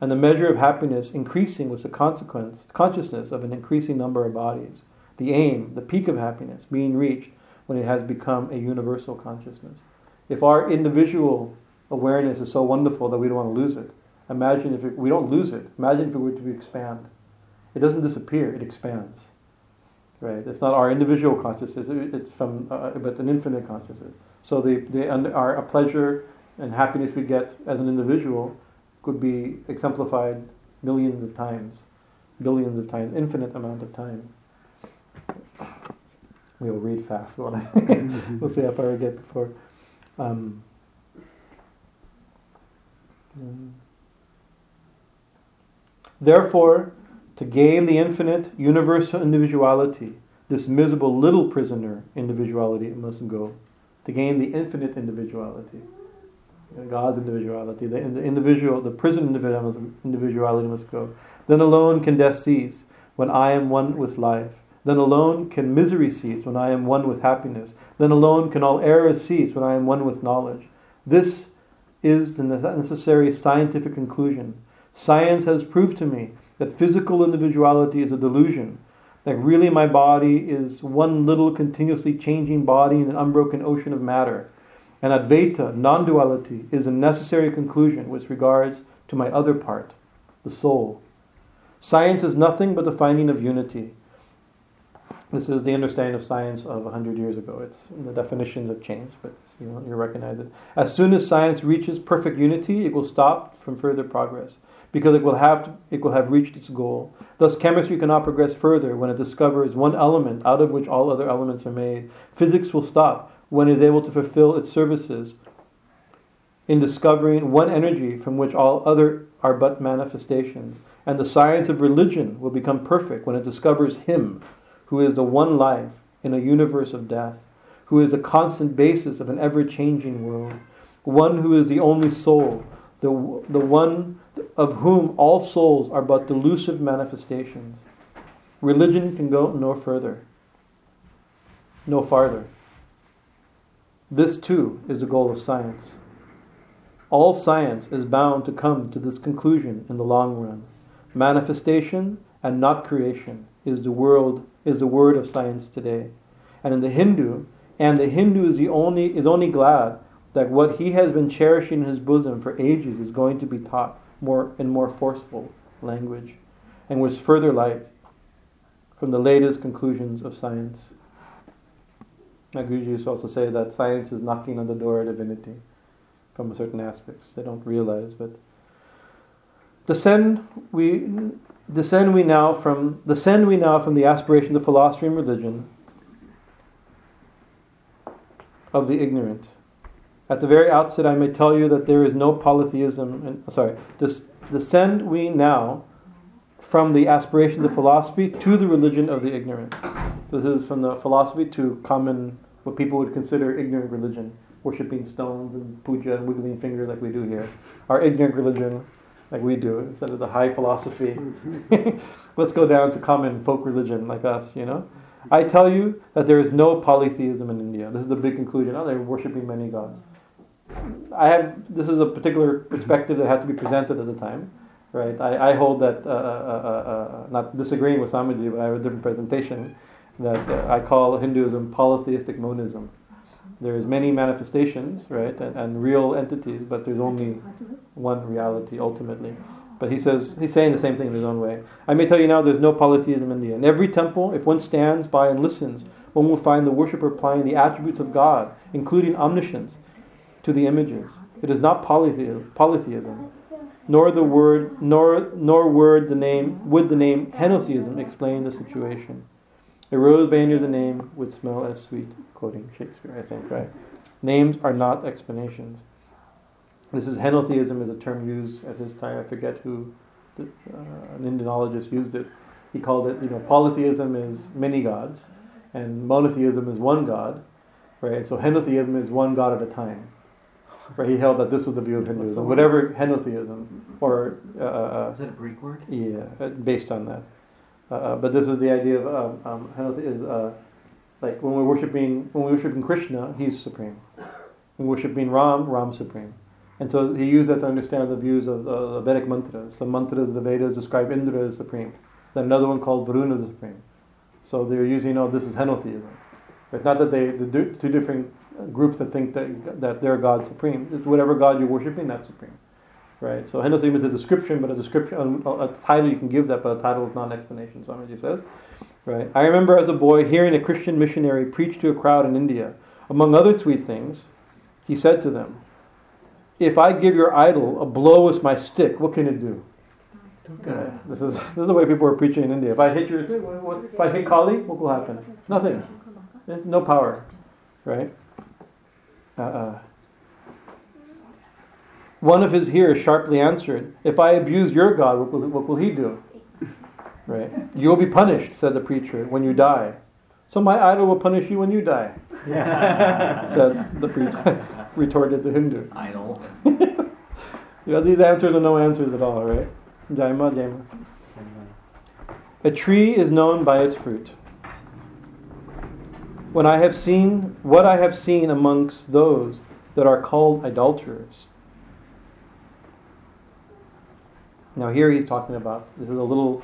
and the measure of happiness increasing was the consequence, consciousness of an increasing number of bodies. The aim, the peak of happiness, being reached when it has become a universal consciousness. If our individual awareness is so wonderful that we don't want to lose it, imagine if it, we don't lose it. Imagine if it were to expand. It doesn't disappear; it expands. Right? It's not our individual consciousness; it's from, uh, but an infinite consciousness. So the, the our pleasure and happiness we get as an individual could be exemplified millions of times, billions of times, infinite amount of times. We'll read fast. [laughs] we'll see how far we get before. Um, Therefore, to gain the infinite universal individuality, this miserable little prisoner individuality must go. To gain the infinite individuality. God's individuality, the, the individual, the prison individuality must go. Then alone can death cease when I am one with life. Then alone can misery cease when I am one with happiness. Then alone can all errors cease when I am one with knowledge. This is the necessary scientific conclusion. Science has proved to me that physical individuality is a delusion, that really my body is one little continuously changing body in an unbroken ocean of matter and Advaita, non duality, is a necessary conclusion with regards to my other part, the soul. Science is nothing but the finding of unity. This is the understanding of science of 100 years ago. It's, the definitions have changed, but you, know, you recognize it. As soon as science reaches perfect unity, it will stop from further progress because it will have to, it will have reached its goal. Thus, chemistry cannot progress further when it discovers one element out of which all other elements are made. Physics will stop when it is able to fulfill its services in discovering one energy from which all other are but manifestations. And the science of religion will become perfect when it discovers Him, who is the one life in a universe of death, who is the constant basis of an ever changing world, one who is the only soul, the, the one of whom all souls are but delusive manifestations. Religion can go no further, no farther. This too is the goal of science. All science is bound to come to this conclusion in the long run. Manifestation and not creation is the world is the word of science today. And in the Hindu, and the Hindu is the only is only glad that what he has been cherishing in his bosom for ages is going to be taught more in more forceful language, and with further light from the latest conclusions of science. Guruji used to also say that science is knocking on the door of divinity from certain aspects. They don't realize, but descend we descend we now from descend we now from the aspiration of philosophy and religion of the ignorant. At the very outset, I may tell you that there is no polytheism. And, sorry, des- descend we now from the aspirations of philosophy to the religion of the ignorant. This is from the philosophy to common, what people would consider ignorant religion, worshipping stones and puja and wiggling finger like we do here. Our ignorant religion, like we do, instead of the high philosophy. [laughs] Let's go down to common folk religion like us, you know? I tell you that there is no polytheism in India. This is the big conclusion. Oh, they're worshipping many gods. I have this is a particular perspective that had to be presented at the time, right? I, I hold that uh, uh, uh, uh not disagreeing with Swamiji, but I have a different presentation that uh, I call Hinduism polytheistic monism. There's many manifestations, right, and, and real entities, but there's only one reality ultimately. But he says he's saying the same thing in his own way. I may tell you now, there's no polytheism in India. In every temple, if one stands by and listens, one will find the worshipper applying the attributes of God, including omniscience, to the images. It is not polytheism, polytheism nor the word nor nor word the name would the name henotheism explain the situation. A rose by the name would smell as sweet, quoting Shakespeare, I think, right? Names are not explanations. This is henotheism is a term used at this time. I forget who, uh, an Indianologist used it. He called it, you know, polytheism is many gods, and monotheism is one god, right? So henotheism is one god at a time Right? he held that this was the view of Hinduism, whatever henotheism, or uh, uh, uh, is that a Greek word? Yeah, uh, based on that. Uh, uh, but this is the idea of um, um, is like when we're worshiping when we're worshiping Krishna, he's supreme. When we're worshiping Ram, Ram's supreme. And so he used that to understand the views of the Vedic mantras. The mantras of the Vedas describe Indra as supreme. Then another one called Varuna the supreme. So they're using, oh, this is henotheism. It's not that they, the two different groups that think that, that they're God supreme. It's whatever God you're worshiping, that's supreme. Right? So henotheism is a description, but a description, a, a title you can give that, but a title is not an explanation. So he says, right? I remember as a boy hearing a Christian missionary preach to a crowd in India. Among other sweet things, he said to them, If I give your idol a blow with my stick, what can it do? Okay. This is this is the way people are preaching in India. If I hit your, if I hit Kali, what will happen? Nothing. It's no power, right? Uh, uh, one of his hearers sharply answered, If I abuse your God, what will, what will he do? Right? You'll be punished, said the preacher, when you die. So my idol will punish you when you die, [laughs] said the preacher, [laughs] retorted the Hindu. Idol. [laughs] you know, these answers are no answers at all, right? Jaima, Jaima. A tree is known by its fruit when I have seen what I have seen amongst those that are called adulterers. Now here he's talking about this is a little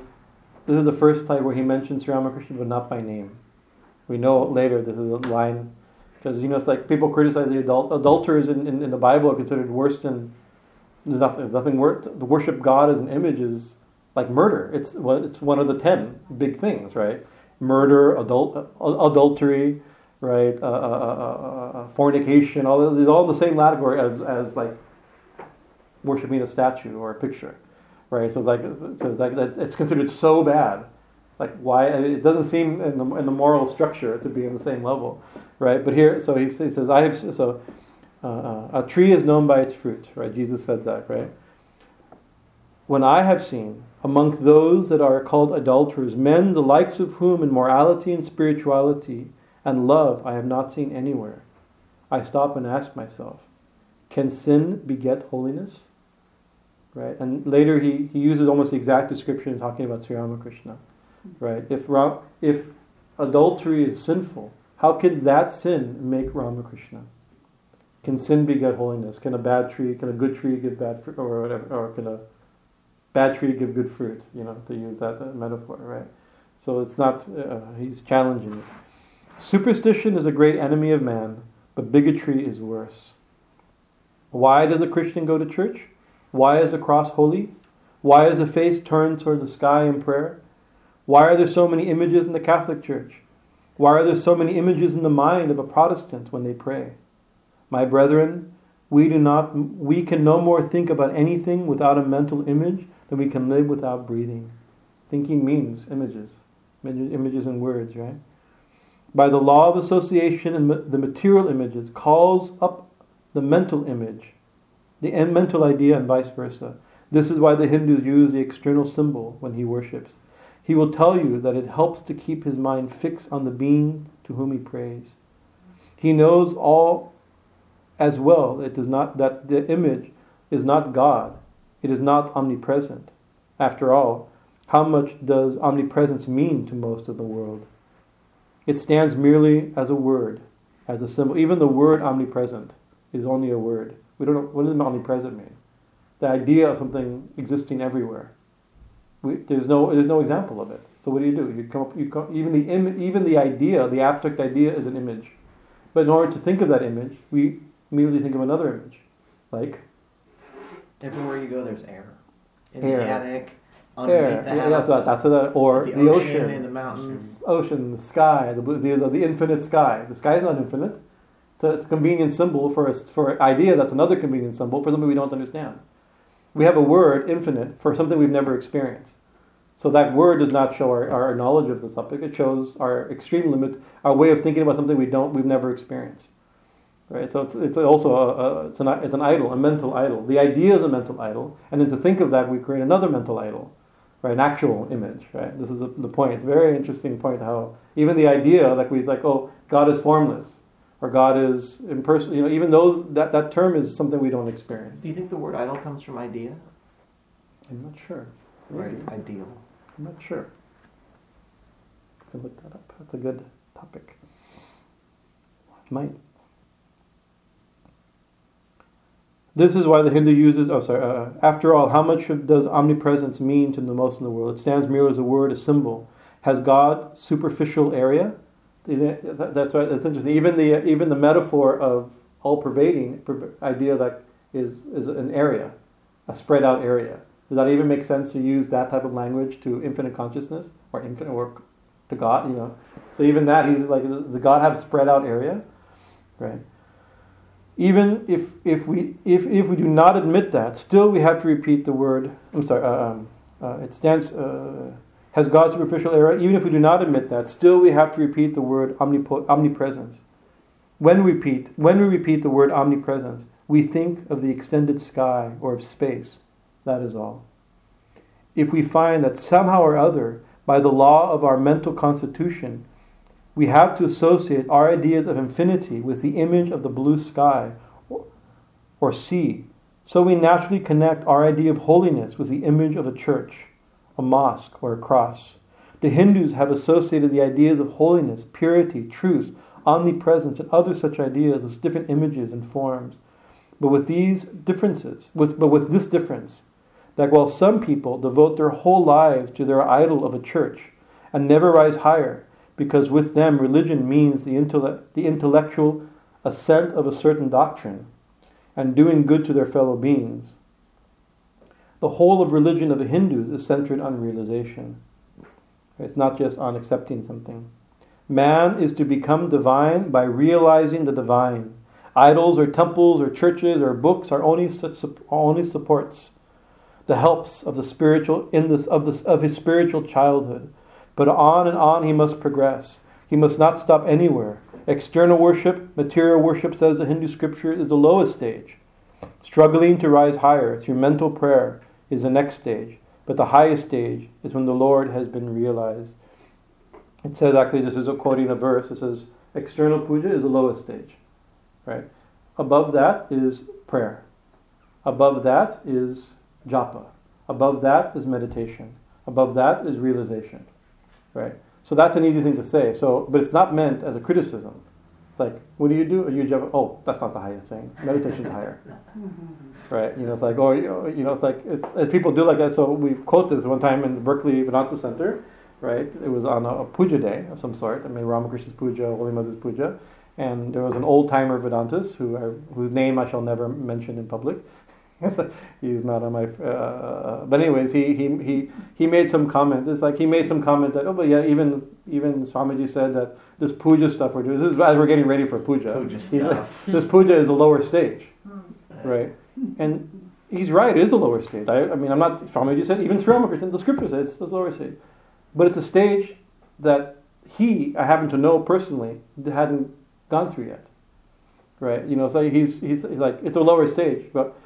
this is the first time where he mentions Sri Ramakrishna but not by name. We know later this is a line because you know it's like people criticize the adult adulterers in, in, in the Bible are considered worse than nothing nothing worse the worship God as an image is like murder. It's it's one of the ten big things, right? murder, adult, uh, adultery, right, uh, uh, fornication, all all the same category as, as like worshiping a statue or a picture, right? So like, so like that, it's considered so bad. Like why it doesn't seem in the, in the moral structure to be in the same level, right? But here, so he, he says, I have so. uh, uh, a tree is known by its fruit, right? Jesus said that, right? When I have seen amongst those that are called adulterers men the likes of whom in morality and spirituality and love I have not seen anywhere, I stop and ask myself, can sin beget holiness? Right? And later he, he uses almost the exact description talking about Sri Ramakrishna. Right? If, if adultery is sinful, how can that sin make Ramakrishna? Can sin beget holiness? Can a bad tree, can a good tree give bad fruit, or whatever, or can a bad tree give good fruit? You know, to use that uh, metaphor, right? So it's not. Uh, he's challenging it. Superstition is a great enemy of man, but bigotry is worse. Why does a Christian go to church? Why is the cross holy? Why is the face turned toward the sky in prayer? Why are there so many images in the Catholic Church? Why are there so many images in the mind of a Protestant when they pray? My brethren, we do not we can no more think about anything without a mental image than we can live without breathing. Thinking means images, images and words, right? By the law of association and the material images calls up the mental image, the mental idea, and vice versa. This is why the Hindus use the external symbol when he worships. He will tell you that it helps to keep his mind fixed on the being to whom he prays. He knows all as well it does not that the image is not God. It is not omnipresent. After all, how much does omnipresence mean to most of the world? It stands merely as a word, as a symbol. Even the word omnipresent is only a word. We don't know what does the omnipresent mean. The idea of something existing everywhere. We, there's no there's no example of it. So what do you do? You come up, you come, even the Im, even the idea, the abstract idea, is an image. But in order to think of that image, we immediately think of another image, like everywhere you go, there's air. In air. the attic, underneath air. the Yeah, that's that's or the, the, ocean, ocean, in the mountains. ocean, the sky, the, the the infinite sky. The sky is not infinite. A, convenient symbol for us for an idea that's another convenient symbol for something we don't understand. We have a word infinite for something we've never experienced. So that word does not show our, our knowledge of the subject. It shows our extreme limit, our way of thinking about something we don't, we've never experienced. Right. So it's, it's also a, a, it's an it's an idol, a mental idol. The idea is a mental idol, and then to think of that, we create another mental idol, right? An actual image. Right. This is the, the point. It's a very interesting point how even the idea, like we like, oh, God is formless, or God is impersonal. You know, even those that that term is something we don't experience. Do you think the word idol comes from idea? I'm not sure. Right, Maybe. ideal. I'm not sure. Could look that up. That's a good topic. Might. This is why the Hindu uses. Oh, sorry. Uh, after all, how much does omnipresence mean to the most in the world? It stands merely as a word, a symbol. Has God superficial area? That's right. That's interesting. Even the even the metaphor of all-pervading idea that is is an area, a spread out area. Does that even make sense to use that type of language to infinite consciousness or infinite work to God? You know, so even that he's like, does God have spread out area, right? Even if if we if if we do not admit that, still we have to repeat the word. I'm sorry. Uh, um, uh, it stands. Uh, has God superficial error, Even if we do not admit that, still we have to repeat the word omnipo- omnipresence. When we repeat when we repeat the word omnipresence, we think of the extended sky or of space that is all. If we find that somehow or other, by the law of our mental constitution, we have to associate our ideas of infinity with the image of the blue sky or, or sea, so we naturally connect our idea of holiness with the image of a church, a mosque, or a cross. The Hindus have associated the ideas of holiness, purity, truth, omnipresence, and other such ideas with different images and forms. But with these differences, with, but with this difference, that while some people devote their whole lives to their idol of a church and never rise higher, because with them religion means the, intellect, the intellectual assent of a certain doctrine and doing good to their fellow beings. The whole of religion of the Hindus is centered on realization. It's not just on accepting something. Man is to become divine by realizing the divine. Idols or temples or churches or books are only, such, only supports the helps of the spiritual in this of this of his spiritual childhood. But on and on he must progress. He must not stop anywhere, External worship, material worship, says the Hindu scripture, is the lowest stage. Struggling to rise higher through mental prayer is the next stage. But the highest stage is when the Lord has been realized. It says, actually, this is quoting a verse. It says, external puja is the lowest stage, right? Above that is prayer. Above that is japa. Above that is meditation. Above that is realization, right? So that's an easy thing to say. So, but it's not meant as a criticism. Like, what do you do? You japa. Oh, that's not the highest thing. Meditation's higher, [laughs] mm-hmm. Right? You know, it's like, oh, you know, it's like it's, people do like that. So we quote this one time in the Berkeley Vedanta Center, right? It was on a, a puja day of some sort. I mean, Ramakrishna's puja, Holy Mother's puja, and there was an old timer Vedantist who I, whose name I shall never mention in public. [laughs] He's not on my. Uh, uh, but anyways, he, he he he made some comment. It's like he made some comment that oh, but yeah, even even Swamiji said that this puja stuff we're doing. This is as we're getting ready for puja. Puja stuff. [laughs] this puja is a lower stage, right? And he's right. It is a lower stage. I, I mean, I'm not. Swamiji said even Sri Ramakrishna, the scripture says it's the lower stage, but it's a stage that he, I happen to know personally, hadn't gone through yet, right? You know, so he's he's, he's like it's a lower stage, but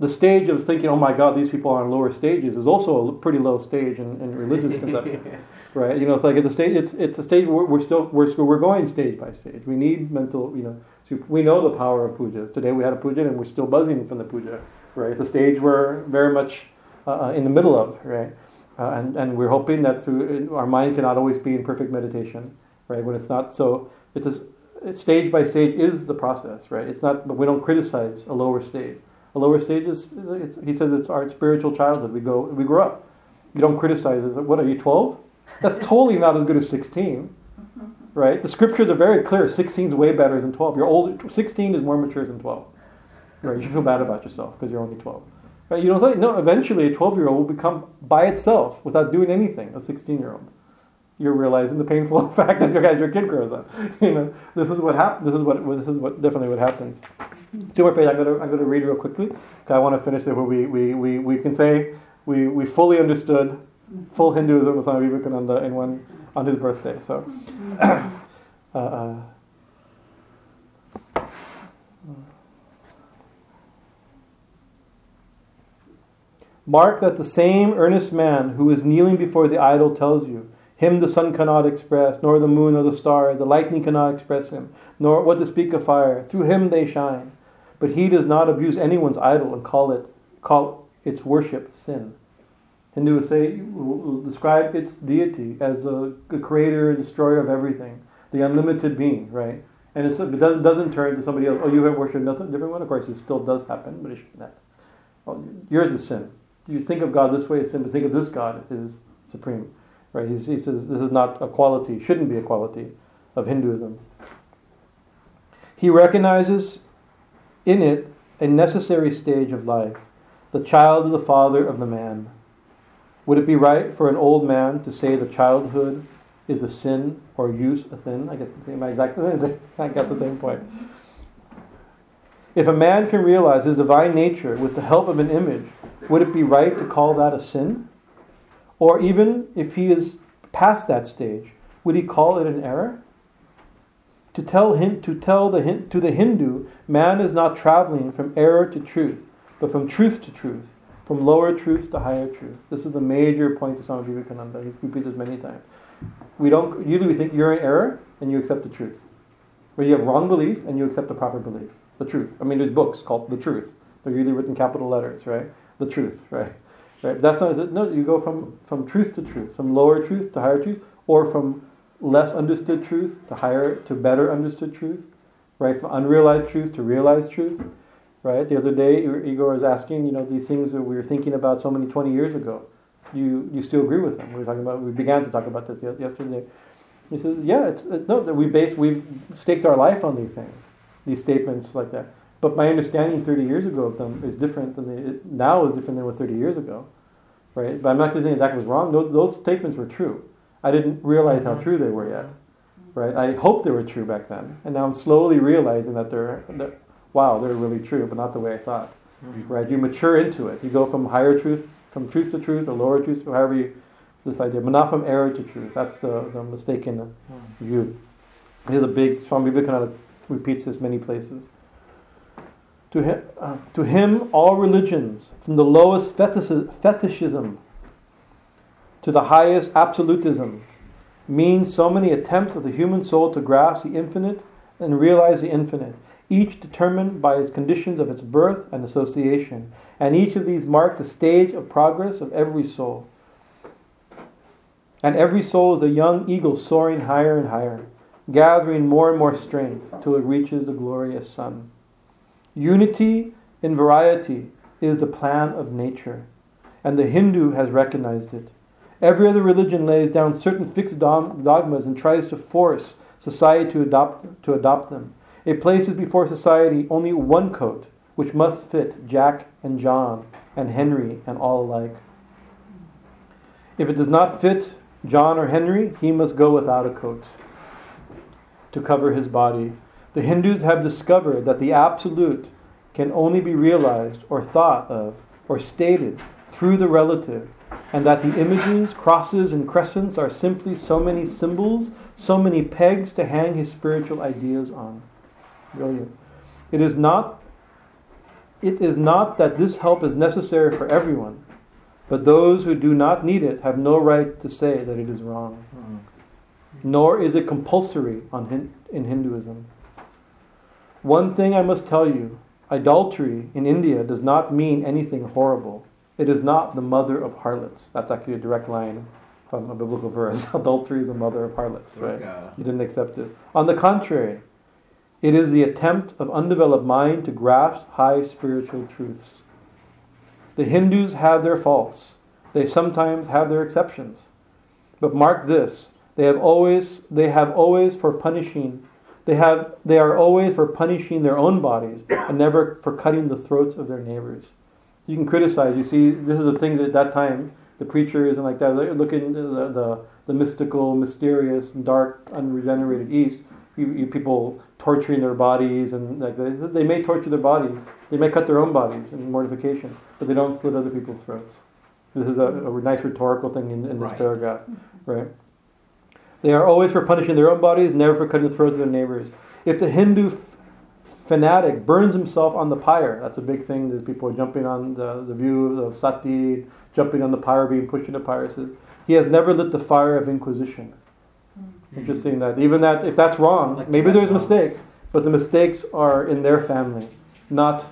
the stage of thinking, oh my God, these people are on lower stages is also a pretty low stage in, in religious [laughs] conception, right? You know, it's like it's a stage. It's it's a stage. We're, we're still we're we're going stage by stage. We need mental. You know, we know the power of puja. Today we had a puja and we're still buzzing from the puja, right? A stage we're very much uh, uh in the middle of, right? Uh, and and we're hoping that through our mind cannot always be in perfect meditation, right? When it's not so, it's a, stage by stage is the process, right? It's not, but we don't criticize a lower stage a lower stage is, he says it's our spiritual childhood. We go, we grow up. You don't criticize it. What are you, 12? That's totally not as good as 16, right? The scriptures are very clear. 16 is way better than 12. You're older. 16 is more mature than 12. Right? You feel bad about yourself because you're only 12. Right? You don't think, no, eventually a 12 year old will become by itself without doing anything, a 16 year old. You're realizing the painful [laughs] fact that your, your kid grows up. [laughs] you know, this is what happens. This is what, this is what, definitely what happens. Two more pages. I'm to I'm to read real quickly. I want to finish it where we, we, we, we can say we, we fully understood full Hinduism with Swami Vivekananda in one on his birthday. So. [coughs] uh, uh, Mark that the same earnest man who is kneeling before the idol tells you, Him the sun cannot express, nor the moon nor the stars, the lightning cannot express him, nor what to speak of fire. Through him they shine. But he does not abuse anyone's idol and call it call its worship sin. Hindu will say will describe its deity as a, a creator and destroyer of everything, the unlimited being, right? And it doesn't, doesn't turn to somebody else. Oh, you have worshipped nothing different one. Of course, it still does happen, but it shouldn't happen. Well, yours is sin. You think of God this way as sin, but think of this God is supreme, right? He's, he says this is not a quality, shouldn't be a quality of Hinduism. He recognizes in it a necessary stage of life, the child of the father of the man. Would it be right for an old man to say that childhood is a sin or use a sin? I guess my exact [laughs] I got the same point. If a man can realize his divine nature with the help of an image, would it be right to call that a sin? Or even if he is past that stage, would he call it an error? To tell, him, to, tell the, to the Hindu, man is not traveling from error to truth, but from truth to truth, from lower truth to higher truth. This is the major point of Swami Vivekananda. He repeats this many times. We don't usually we think you're in error and you accept the truth, where you have wrong belief and you accept the proper belief, the truth. I mean, there's books called the truth. They're usually written capital letters, right? The truth, right? Right. That's not no. You go from from truth to truth, from lower truth to higher truth, or from less understood truth to higher to better understood truth, right? From unrealized truth to realized truth, right? The other day, Igor was asking, you know, these things that we were thinking about so many 20 years ago. You you still agree with them? We were talking about. We began to talk about this yesterday. He says, yeah, it's it, no. We base we've staked our life on these things, these statements like that. But my understanding 30 years ago of them is different than they, now is different than what 30 years ago, right? But I'm not saying that was wrong. Those, those statements were true I didn't realize how true they were yet. Right? I hoped they were true back then, and now I'm slowly realizing that they're, they're wow, they're really true, but not the way I thought. Mm-hmm. Right? You mature into it. You go from higher truth, from truth to truth, or lower truth, however you this idea, but not from error to truth. That's the, the mistaken view. Here's a big, Swami Vivekananda repeats this many places. To him, uh, to him, all religions, from the lowest fetishism to the highest absolutism, mean so many attempts of the human soul to grasp the infinite and realize the infinite, each determined by its conditions of its birth and association, and each of these marks a stage of progress of every soul. And every soul is a young eagle soaring higher and higher, gathering more and more strength till it reaches the glorious sun. Unity in variety is the plan of nature, and the Hindu has recognized it. Every other religion lays down certain fixed dogmas and tries to force society to adopt, to adopt them. It places before society only one coat, which must fit Jack and John and Henry and all alike. If it does not fit John or Henry, he must go without a coat to cover his body. The Hindus have discovered that the absolute can only be realized or thought of or stated through the relative, and that the images, crosses, and crescents are simply so many symbols, so many pegs to hang his spiritual ideas on. Brilliant. It is not it is not that this help is necessary for everyone, but those who do not need it have no right to say that it is wrong. Mm-hmm. Nor is it compulsory on, in Hinduism. One thing I must tell you idolatry in India does not mean anything horrible. It is not the mother of harlots. That's actually a direct line from a biblical verse. [laughs] Adultery is the mother of harlots, right? You didn't accept this. On the contrary, it is the attempt of undeveloped mind to grasp high spiritual truths. The Hindus have their faults. They sometimes have their exceptions. But mark this, they have always they have always for punishing they have they are always for punishing their own bodies and never for cutting the throats of their neighbors. You can criticize. You see, this is the thing that at that time the preachers and like that looking the, the the mystical, mysterious, dark, unregenerated East. You, you people torturing their bodies and like they, they may torture their bodies. They may cut their own bodies in mortification but they don't slit other people's throats. This is a, a nice rhetorical thing in, in this right. paragraph mm-hmm. right? They are always for punishing their own bodies never for cutting the throats of their neighbors. If the hindu f- fanatic burns himself on the pyre that's a big thing that people are jumping on the, the view of sati jumping on the pyre being pushed into pyre. He has never lit the fire of inquisition Interesting that even that if that's wrong, like maybe there's mistakes, but the mistakes are in their family, not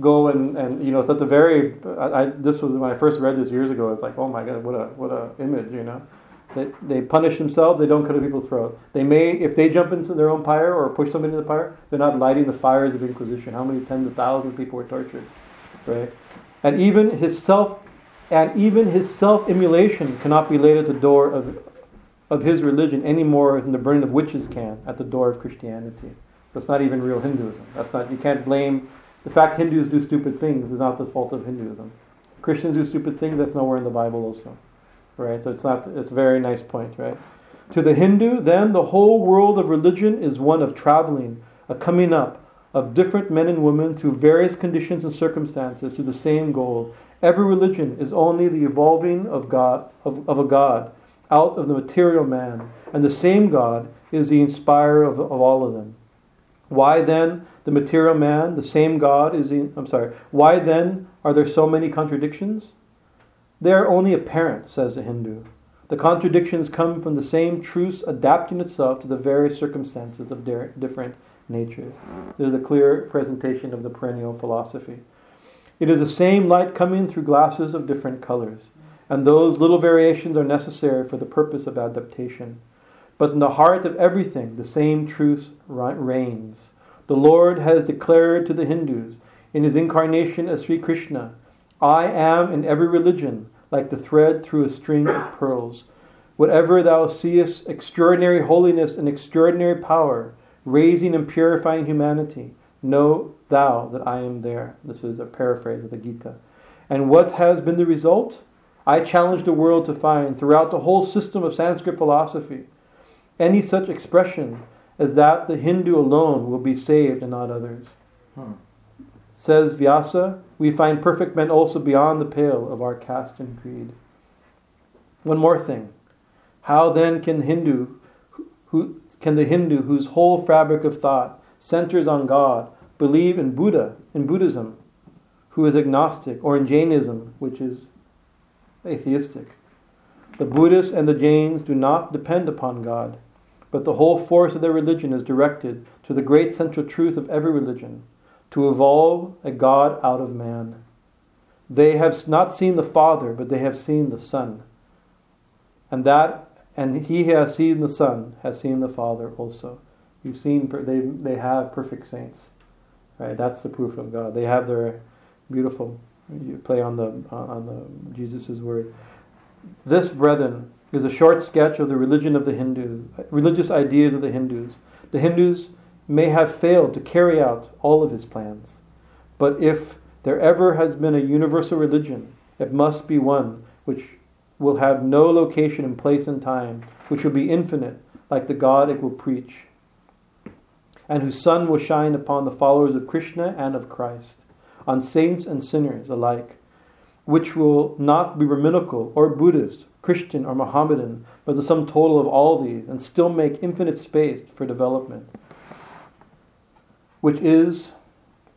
go and, and you know it's at the very I, I, this was when I first read this years ago. It's like oh my god, what a what a image, you know. They, they punish themselves. They don't cut people's throat. They may, if they jump into their own pyre or push somebody into the pyre, they're not lighting the fires of Inquisition. How many tens of thousands of people were tortured, right? And even his self, and even his self immolation cannot be laid at the door of of his religion any more than the burning of witches can at the door of Christianity. So it's not even real Hinduism. That's not you can't blame the fact Hindus do stupid things is not the fault of Hinduism. Christians do stupid things, that's nowhere in the Bible also. Right? So it's not it's a very nice point, right? To the Hindu, then the whole world of religion is one of traveling, a coming up of different men and women through various conditions and circumstances to the same goal. Every religion is only the evolving of God of, of a God out of the material man, and the same God is the inspirer of, of all of them. Why then the material man, the same God is the, I'm sorry, why then are there so many contradictions? They are only apparent, says the Hindu. The contradictions come from the same truth adapting itself to the various circumstances of different natures. This is a clear presentation of the perennial philosophy. It is the same light coming through glasses of different colors and those little variations are necessary for the purpose of adaptation. But in the heart of everything, the same truth reigns. The Lord has declared to the Hindus in his incarnation as Sri Krishna, I am in every religion like the thread through a string of pearls. Whatever thou seest, extraordinary holiness and extraordinary power, raising and purifying humanity, know thou that I am there. This is a paraphrase of the Gita. And what has been the result? I challenge the world to find throughout the whole system of Sanskrit philosophy any such expression as that the Hindu alone will be saved and not others. Hmm. Says Vyasa, we find perfect men also beyond the pale of our caste and creed. One more thing. How then can Hindu who can the Hindu whose whole fabric of thought centers on God believe in Buddha, in Buddhism, who is agnostic, or in Jainism, which is atheistic? The Buddhists and the Jains do not depend upon God, but the whole force of their religion is directed to the great central truth of every religion to evolve a God out of man. They have not seen the Father, but they have seen the Son. And that and he has seen the Son has seen the Father also. You've seen they they have perfect saints, right? That's the proof of God. They have their beautiful you play on the on the Jesus's word. This, brethren, is a short sketch of the religion of the Hindus, religious ideas of the Hindus. The Hindus may have failed to carry out all of his plans, but if there ever has been a universal religion, it must be one which will have no location in place and time, which will be infinite, like the God it will preach, and whose sun will shine upon the followers of Krishna and of Christ, on saints and sinners alike, which will not be Brahminical or Buddhist, Christian or Mohammedan, but the sum total of all these, and still make infinite space for development, which is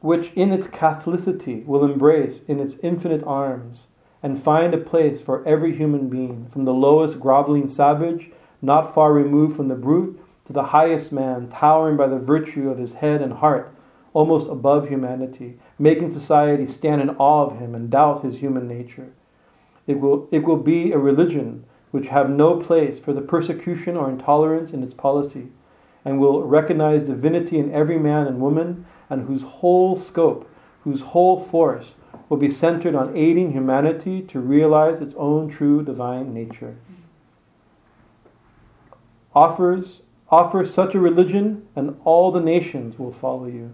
which in its Catholicity will embrace in its infinite arms and find a place for every human being, from the lowest groveling savage, not far removed from the brute, to the highest man, towering by the virtue of his head and heart, almost above humanity, making society stand in awe of him and doubt his human nature. It will, it will be a religion which have no place for the persecution or intolerance in its policy, and will recognize divinity in every man and woman, and whose whole scope, whose whole force will be centered on aiding humanity to realize its own true divine nature. Offers, offer such a religion, and all the nations will follow you.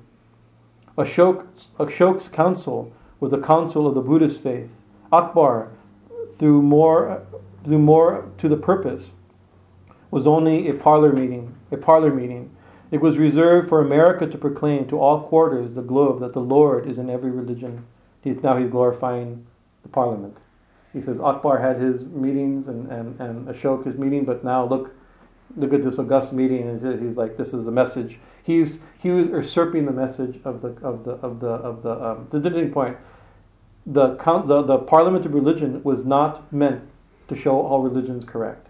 Ashok, Ashok's council was the council of the Buddhist faith. Akbar, through more, through more to the purpose, was only a parlor meeting, a parlor meeting. It was reserved for America to proclaim to all quarters the globe that the Lord is in every religion he's now he's glorifying the parliament. He says Akbar had his meetings and, and, and Ashok his meeting, but now look look at this august meeting and he's like this is the message. He's he was usurping the message of the of the of the of the um, the point. The, count the the parliament of religion was not meant to show all religions correct.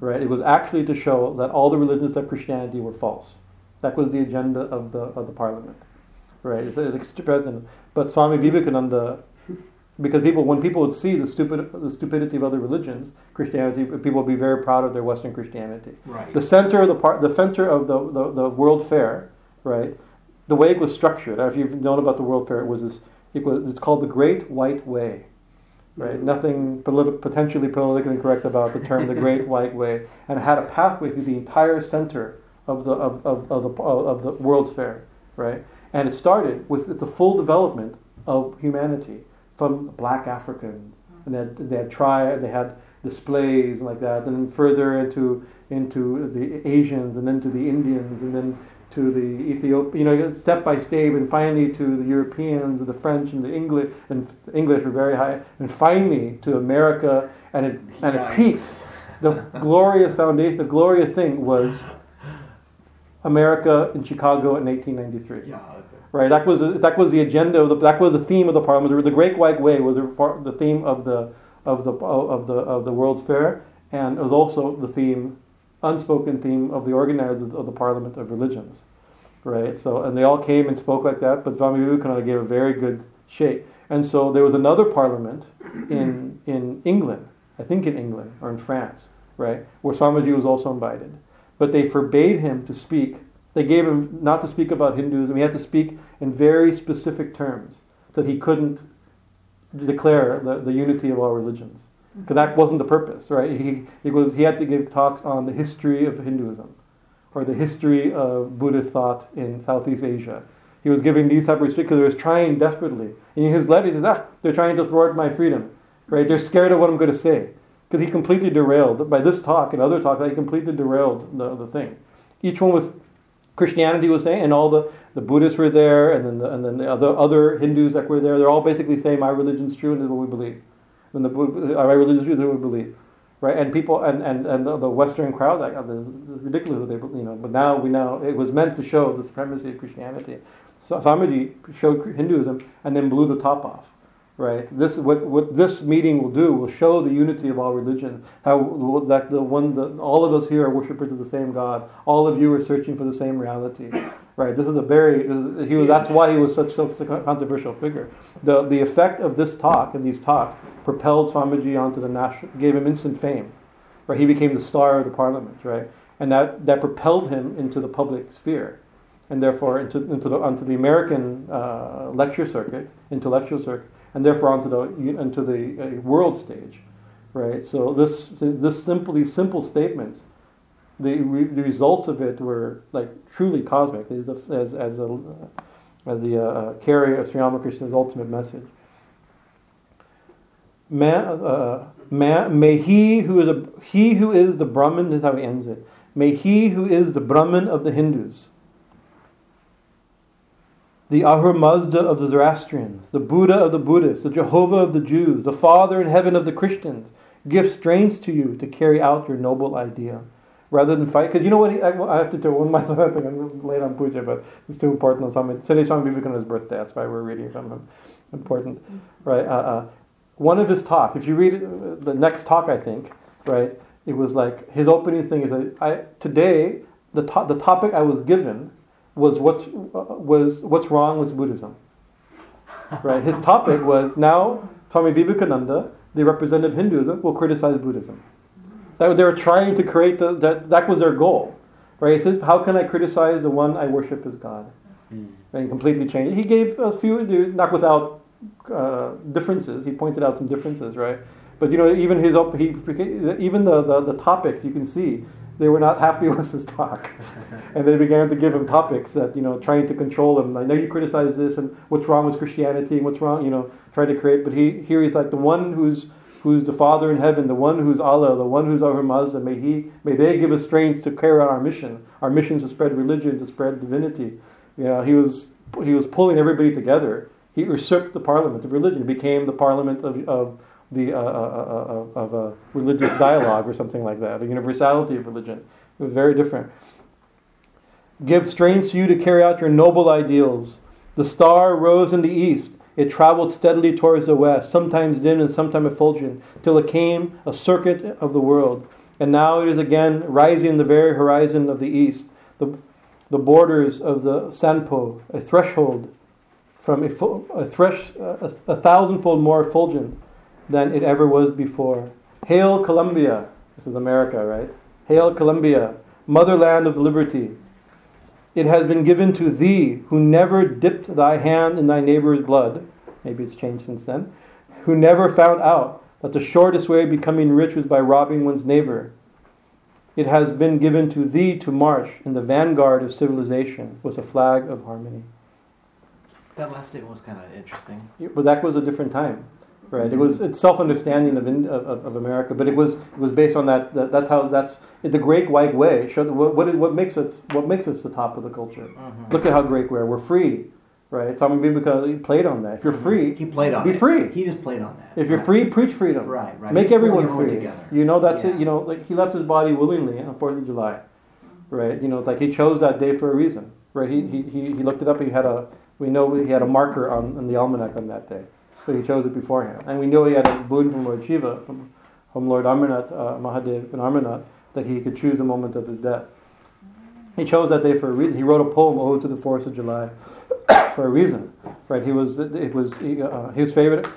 Right? It was actually to show that all the religions of Christianity were false. That was the agenda of the of the parliament right? It's, it's. But Swami Vivekananda, because people, when people would see the stupid, the stupidity of other religions, Christianity, people would be very proud of their Western Christianity. Right. The center of the part, the center of the, the, the World Fair, right? The way it was structured. If you've known about the World Fair, it was this. It was. It's called the Great White Way. Right. Mm-hmm. Nothing politi- potentially politically incorrect about the term the [laughs] Great White Way, and it had a pathway through the entire center of the of, of, of the of the World's Fair. Right. And it started with the full development of humanity from black Africans. And they had, they had try, they had displays like that, and then further into into the Asians, and then to the Indians, and then to the Ethiopian, you know, step by step, and finally to the Europeans, the French, and the English, and the English were very high, and finally to America, and it and it peaked. The glorious foundation, the glorious thing was America in Chicago in 1893. Yeah. Right. That was that was the agenda of the that was the theme of the parliament. The Great White Way was the theme of the of the of the of the World's Fair, and it was also the theme, unspoken theme of the organizers of the Parliament of Religions. Right. So and they all came and spoke like that, but Swami Vivekananda gave a very good shape. And so there was another parliament in in England, I think in England or in France, right, where Swamiji was also invited but they forbade him to speak. They gave him not to speak about Hinduism. He had to speak in very specific terms that he couldn't declare the, the unity of all religions. Because that wasn't the purpose, right? He, he, was, he had to give talks on the history of Hinduism or the history of Buddhist thought in Southeast Asia. He was giving these type of restrictions because he was trying desperately. And in his letter, he says, ah, they're trying to thwart my freedom, right? They're scared of what I'm going to say because he completely derailed by this talk and other talks. He completely derailed the, the thing. Each one was Christianity was saying, and all the, the Buddhists were there, and then the, and then the other other Hindus that were there. They're all basically saying, "My religion's true, and this is what we believe." And the uh, my religion is true, this is what we believe. right? And people and and, and the, the Western crowd, like, oh, this is ridiculous. What they, you know, but now we now it was meant to show the supremacy of Christianity. So Swamiji showed Hinduism and then blew the top off, right? This what what this meeting will do will show the unity of all religion. How that the one the, all of us here are worshippers of the same God. All of you are searching for the same reality, right? This is a very is, he was that's why he was such, such a controversial figure. The the effect of this talk and these talks propelled Swamiji onto the national, gave him instant fame, right? He became the star of the parliament, right? And that that propelled him into the public sphere and therefore into, into the, onto the American uh, lecture circuit, intellectual circuit, and therefore onto the into the uh, world stage, right? So this this simply simple statements, the, re, the results of it were like truly cosmic, as as a as the uh, carrier of Sri Ramakrishna's ultimate message. May, uh, may, may he who is a he who is the Brahman is how he ends it. May he who is the Brahman of the Hindus the Ahura Mazda of the Zoroastrians, the Buddha of the Buddhists, the Jehovah of the Jews, the Father in heaven of the Christians, give strength to you to carry out your noble idea. Rather than fight, because you know what? I, I, have to tell one [laughs] my thing. I'm late on puja, but it's too important on Swami. Today's Swami Vivekananda's birthday. That's why we're reading from him. Important, right? Uh, uh, one of his talks. If you read it, the next talk, I think, right? It was like his opening thing is that I today the to- the topic I was given was what's uh, was what's wrong with Buddhism. Right. His topic was now Swami Vivekananda, the representative of Hinduism, will criticize Buddhism. That they were trying to create the, that that was their goal. Right. He says, how can I criticize the one I worship as God? Mm. And completely changed. He gave a few, not without uh, differences. He pointed out some differences, right? But you know, even his op- he even the, the, the topics you can see they were not happy [laughs] with his talk. [laughs] and they began to give him topics that, you know, trying to control him. I know you criticize this and what's wrong with Christianity and what's wrong, you know, try to create. But he here he's like the one who's who's the Father in heaven, the one who's Allah, the one who's our Mazda. May he may they give us strength to carry out our mission. Our mission is to spread religion, to spread divinity. You know, he was he was pulling everybody together. He usurped the parliament of religion, became the parliament of, of the uh, uh, uh, of a religious dialogue or something like that, a universality of religion. It was very different. Give strength to you to carry out your noble ideals. The star rose in the east. It traveled steadily towards the west, sometimes dim and sometimes effulgent, till it came a circuit of the world. And now it is again rising in the very horizon of the east, the, the borders of the Sanpo, a threshold from a, a, thresh, a, a thousandfold more effulgent than it ever was before. Hail Columbia! This is America, right? Hail Columbia, motherland of liberty. It has been given to thee who never dipped thy hand in thy neighbor's blood. Maybe it's changed since then. Who never found out that the shortest way of becoming rich was by robbing one's neighbor. It has been given to thee to march in the vanguard of civilization with a flag of harmony. That last statement was kind of interesting. But that was a different time. Right. It was it's self understanding of, of, of America, but it was it was based on that, that that's how that's the great white way. Showed what what, what makes us what makes us the top of the culture. Mm-hmm. Look at how great we are. We're free. Right, Tommy because he played on that. If you're mm-hmm. free, he played on be it. free. He just played on that. If you're free, preach freedom. Right, right. Make He's everyone free. Together. You know that's yeah. it. You know, like he left his body willingly on Fourth of July. Right, you know, like he chose that day for a reason. Right, he he, he, he looked it up. He had a we know he had a marker on, on the almanac on that day. So he chose it beforehand. And we know he had a boon from Lord Shiva, from, from Lord Amarnath, uh, Mahadev and Amarnath, that he could choose the moment of his death. He chose that day for a reason. He wrote a poem, Ode to the Fourth of July, [coughs] for a reason. Right? He was, it was uh, his favorite.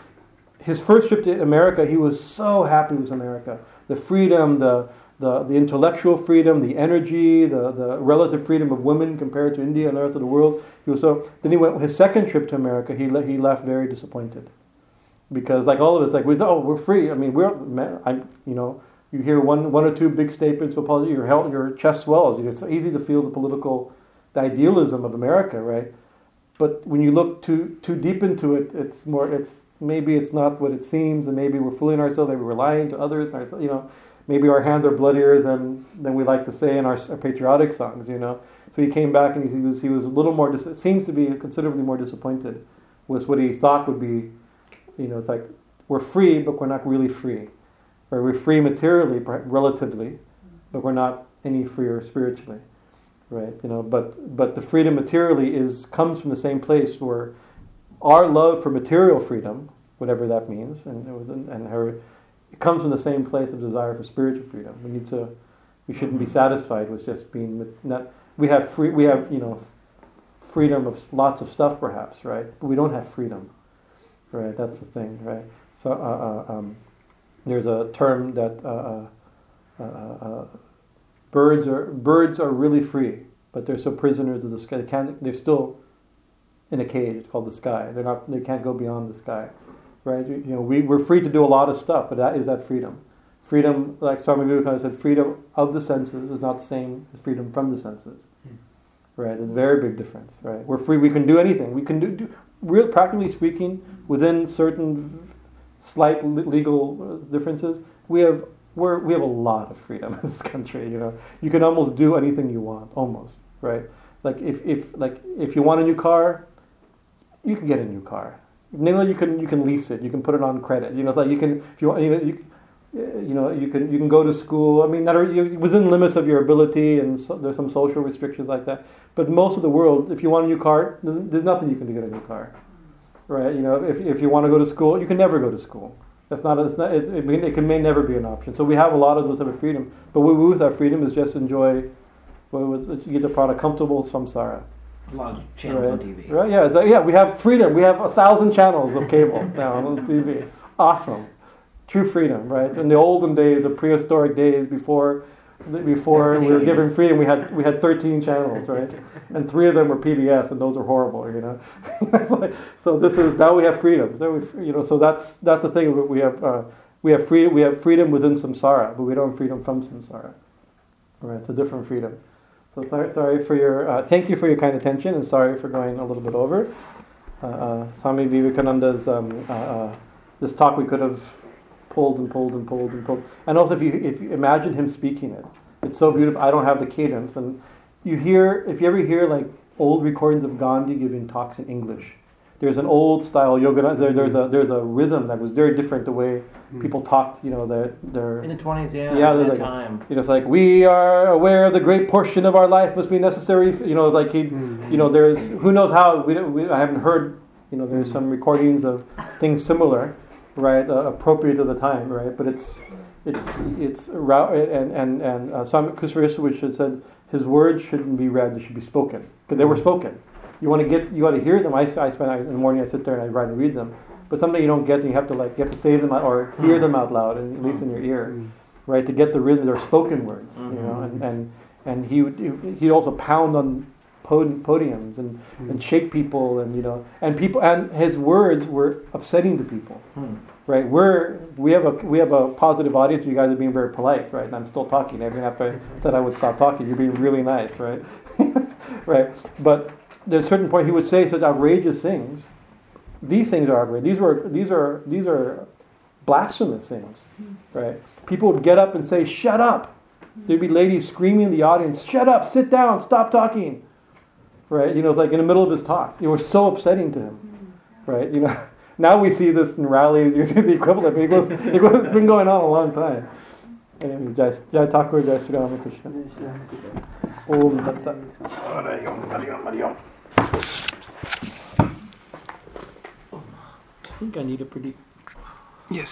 His first trip to America, he was so happy with America. The freedom, the, the, the intellectual freedom, the energy, the, the relative freedom of women compared to India and the rest of the world. He was so. Then he went his second trip to America. He le, he left very disappointed because like all of us, like we oh, we're free. I mean, we're, I, you know, you hear one, one or two big statements for politics, your health, your chest swells. It's easy to feel the political, the idealism of America, right? But when you look too too deep into it, it's more, it's maybe it's not what it seems, and maybe we're fooling ourselves, maybe we're lying to others, you know, maybe our hands are bloodier than than we like to say in our, our patriotic songs, you know. So he came back and he was he was a little more. Dis- seems to be considerably more disappointed with what he thought would be you know, it's like we're free, but we're not really free. Right? We're free materially, relatively, but we're not any freer spiritually, right? You know, but but the freedom materially is comes from the same place where our love for material freedom, whatever that means, and and her, it comes from the same place of desire for spiritual freedom. We need to, we shouldn't be satisfied with just being not. We have free, we have you know, freedom of lots of stuff, perhaps, right? But we don't have freedom, right? That's the thing, right? So uh, uh, um, there's a term that. Uh, uh, uh, uh, birds are birds are really free, but they're still prisoners of the sky. They can't. They're still in a cage. It's called the sky. They're not. They can't go beyond the sky, right? You, know, we we're free to do a lot of stuff, but that is that freedom. Freedom, like Swami Vivekananda said, freedom of the senses is not the same as freedom from the senses. Right, it's a very big difference. Right, we're free. We can do anything. We can do, do real, practically speaking, within certain slight legal uh, differences. We have we're, we have a lot of freedom [laughs] in this country. You know, you can almost do anything you want, almost right. Like if, if like if you want a new car, you can get a new car. Know, you can you can lease it. You can put it on credit. You know, it's like you can if you want. You know, you, Uh, you know, you can you can go to school. I mean, not you, within limits of your ability, and so, there's some social restrictions like that. But most of the world, if you want a new car, there's nothing you can do to get a new car, right? You know, if, if you want to go to school, you can never go to school. That's not. It's not. It, it, may- it can, may never be an option. So we have a lot of those type of freedom. But what we with our freedom is just enjoy. What was it? You get the product comfortable samsara. A lot of channels right. on TV. Right? Yeah. Like, yeah. We have freedom. We have a thousand channels of cable now on TV. Awesome. True freedom, right? In the olden days, the prehistoric days before, before we were given freedom, we had we had 13 channels, right? And three of them were PBS, and those are horrible, you know. [laughs] So this is now we have freedom. So we, you know, so that's that's the thing. We have uh, we have freedom. We have freedom within samsara, but we don't have freedom from samsara. Right? It's a different freedom. So sorry, sorry for your. Uh, thank you for your kind attention, and sorry for going a little bit over. Uh, uh, Swami Vivekananda's um, uh, uh, this talk we could have pulled and pulled and pulled and pulled. And also, if you if you imagine him speaking it, it's so beautiful. I don't have the cadence, and you hear if you ever hear like old recordings of Gandhi giving talks in English. There's an old style yoga. There, there's a there's a rhythm that was very different the way hmm. people talked. You know, their their In the twenties, yeah, Yeah, at that like- time. you know, it's like we are aware of the great portion of our life must be necessary. You know, like he, hmm. you know, there's who knows how. We, don't- we I haven't heard. You know, there's some recordings of things similar, right, uh, appropriate to the time, right. But it's it's it's and and and uh, Swami Kusarishwich had said his words shouldn't be read; they should be spoken because they were spoken. You want to get you want to hear them. I, I spend I, in the morning. I sit there and I write and read them. But something you don't get, you have to like you have to say them out, or hear them out loud, and at least in your ear right? To get the rhythm, they're spoken words, you know, and, and, and he would, he'd also pound on pod- podiums and, and shake people and, you know, and people, and his words were upsetting to people, Hmm. right? We're, we have a, we have a positive audience, you guys are being very polite, right? And I'm still talking, even after I said I would stop talking, you're being really nice, right? [laughs] right? But there's a certain point he would say such outrageous things. These things are outrageous. These were, these are, these are blasphemous things, right? People would get up and say, "Shut up!" There'd be ladies screaming in the audience, "Shut up! Sit down! Stop talking!" Right? You know, it's like in the middle of his talk. It was so upsetting to him, right? You know, [laughs] now we see this in rallies. You see the equivalent. But it was, it was, it's been going on a long time. Anyway, Jai, Jai Thakur, Jai Sri Ramakrishna. Om Tat Sat. Hari Om, Hari Om, Hari Om. I think I need a pretty Yes.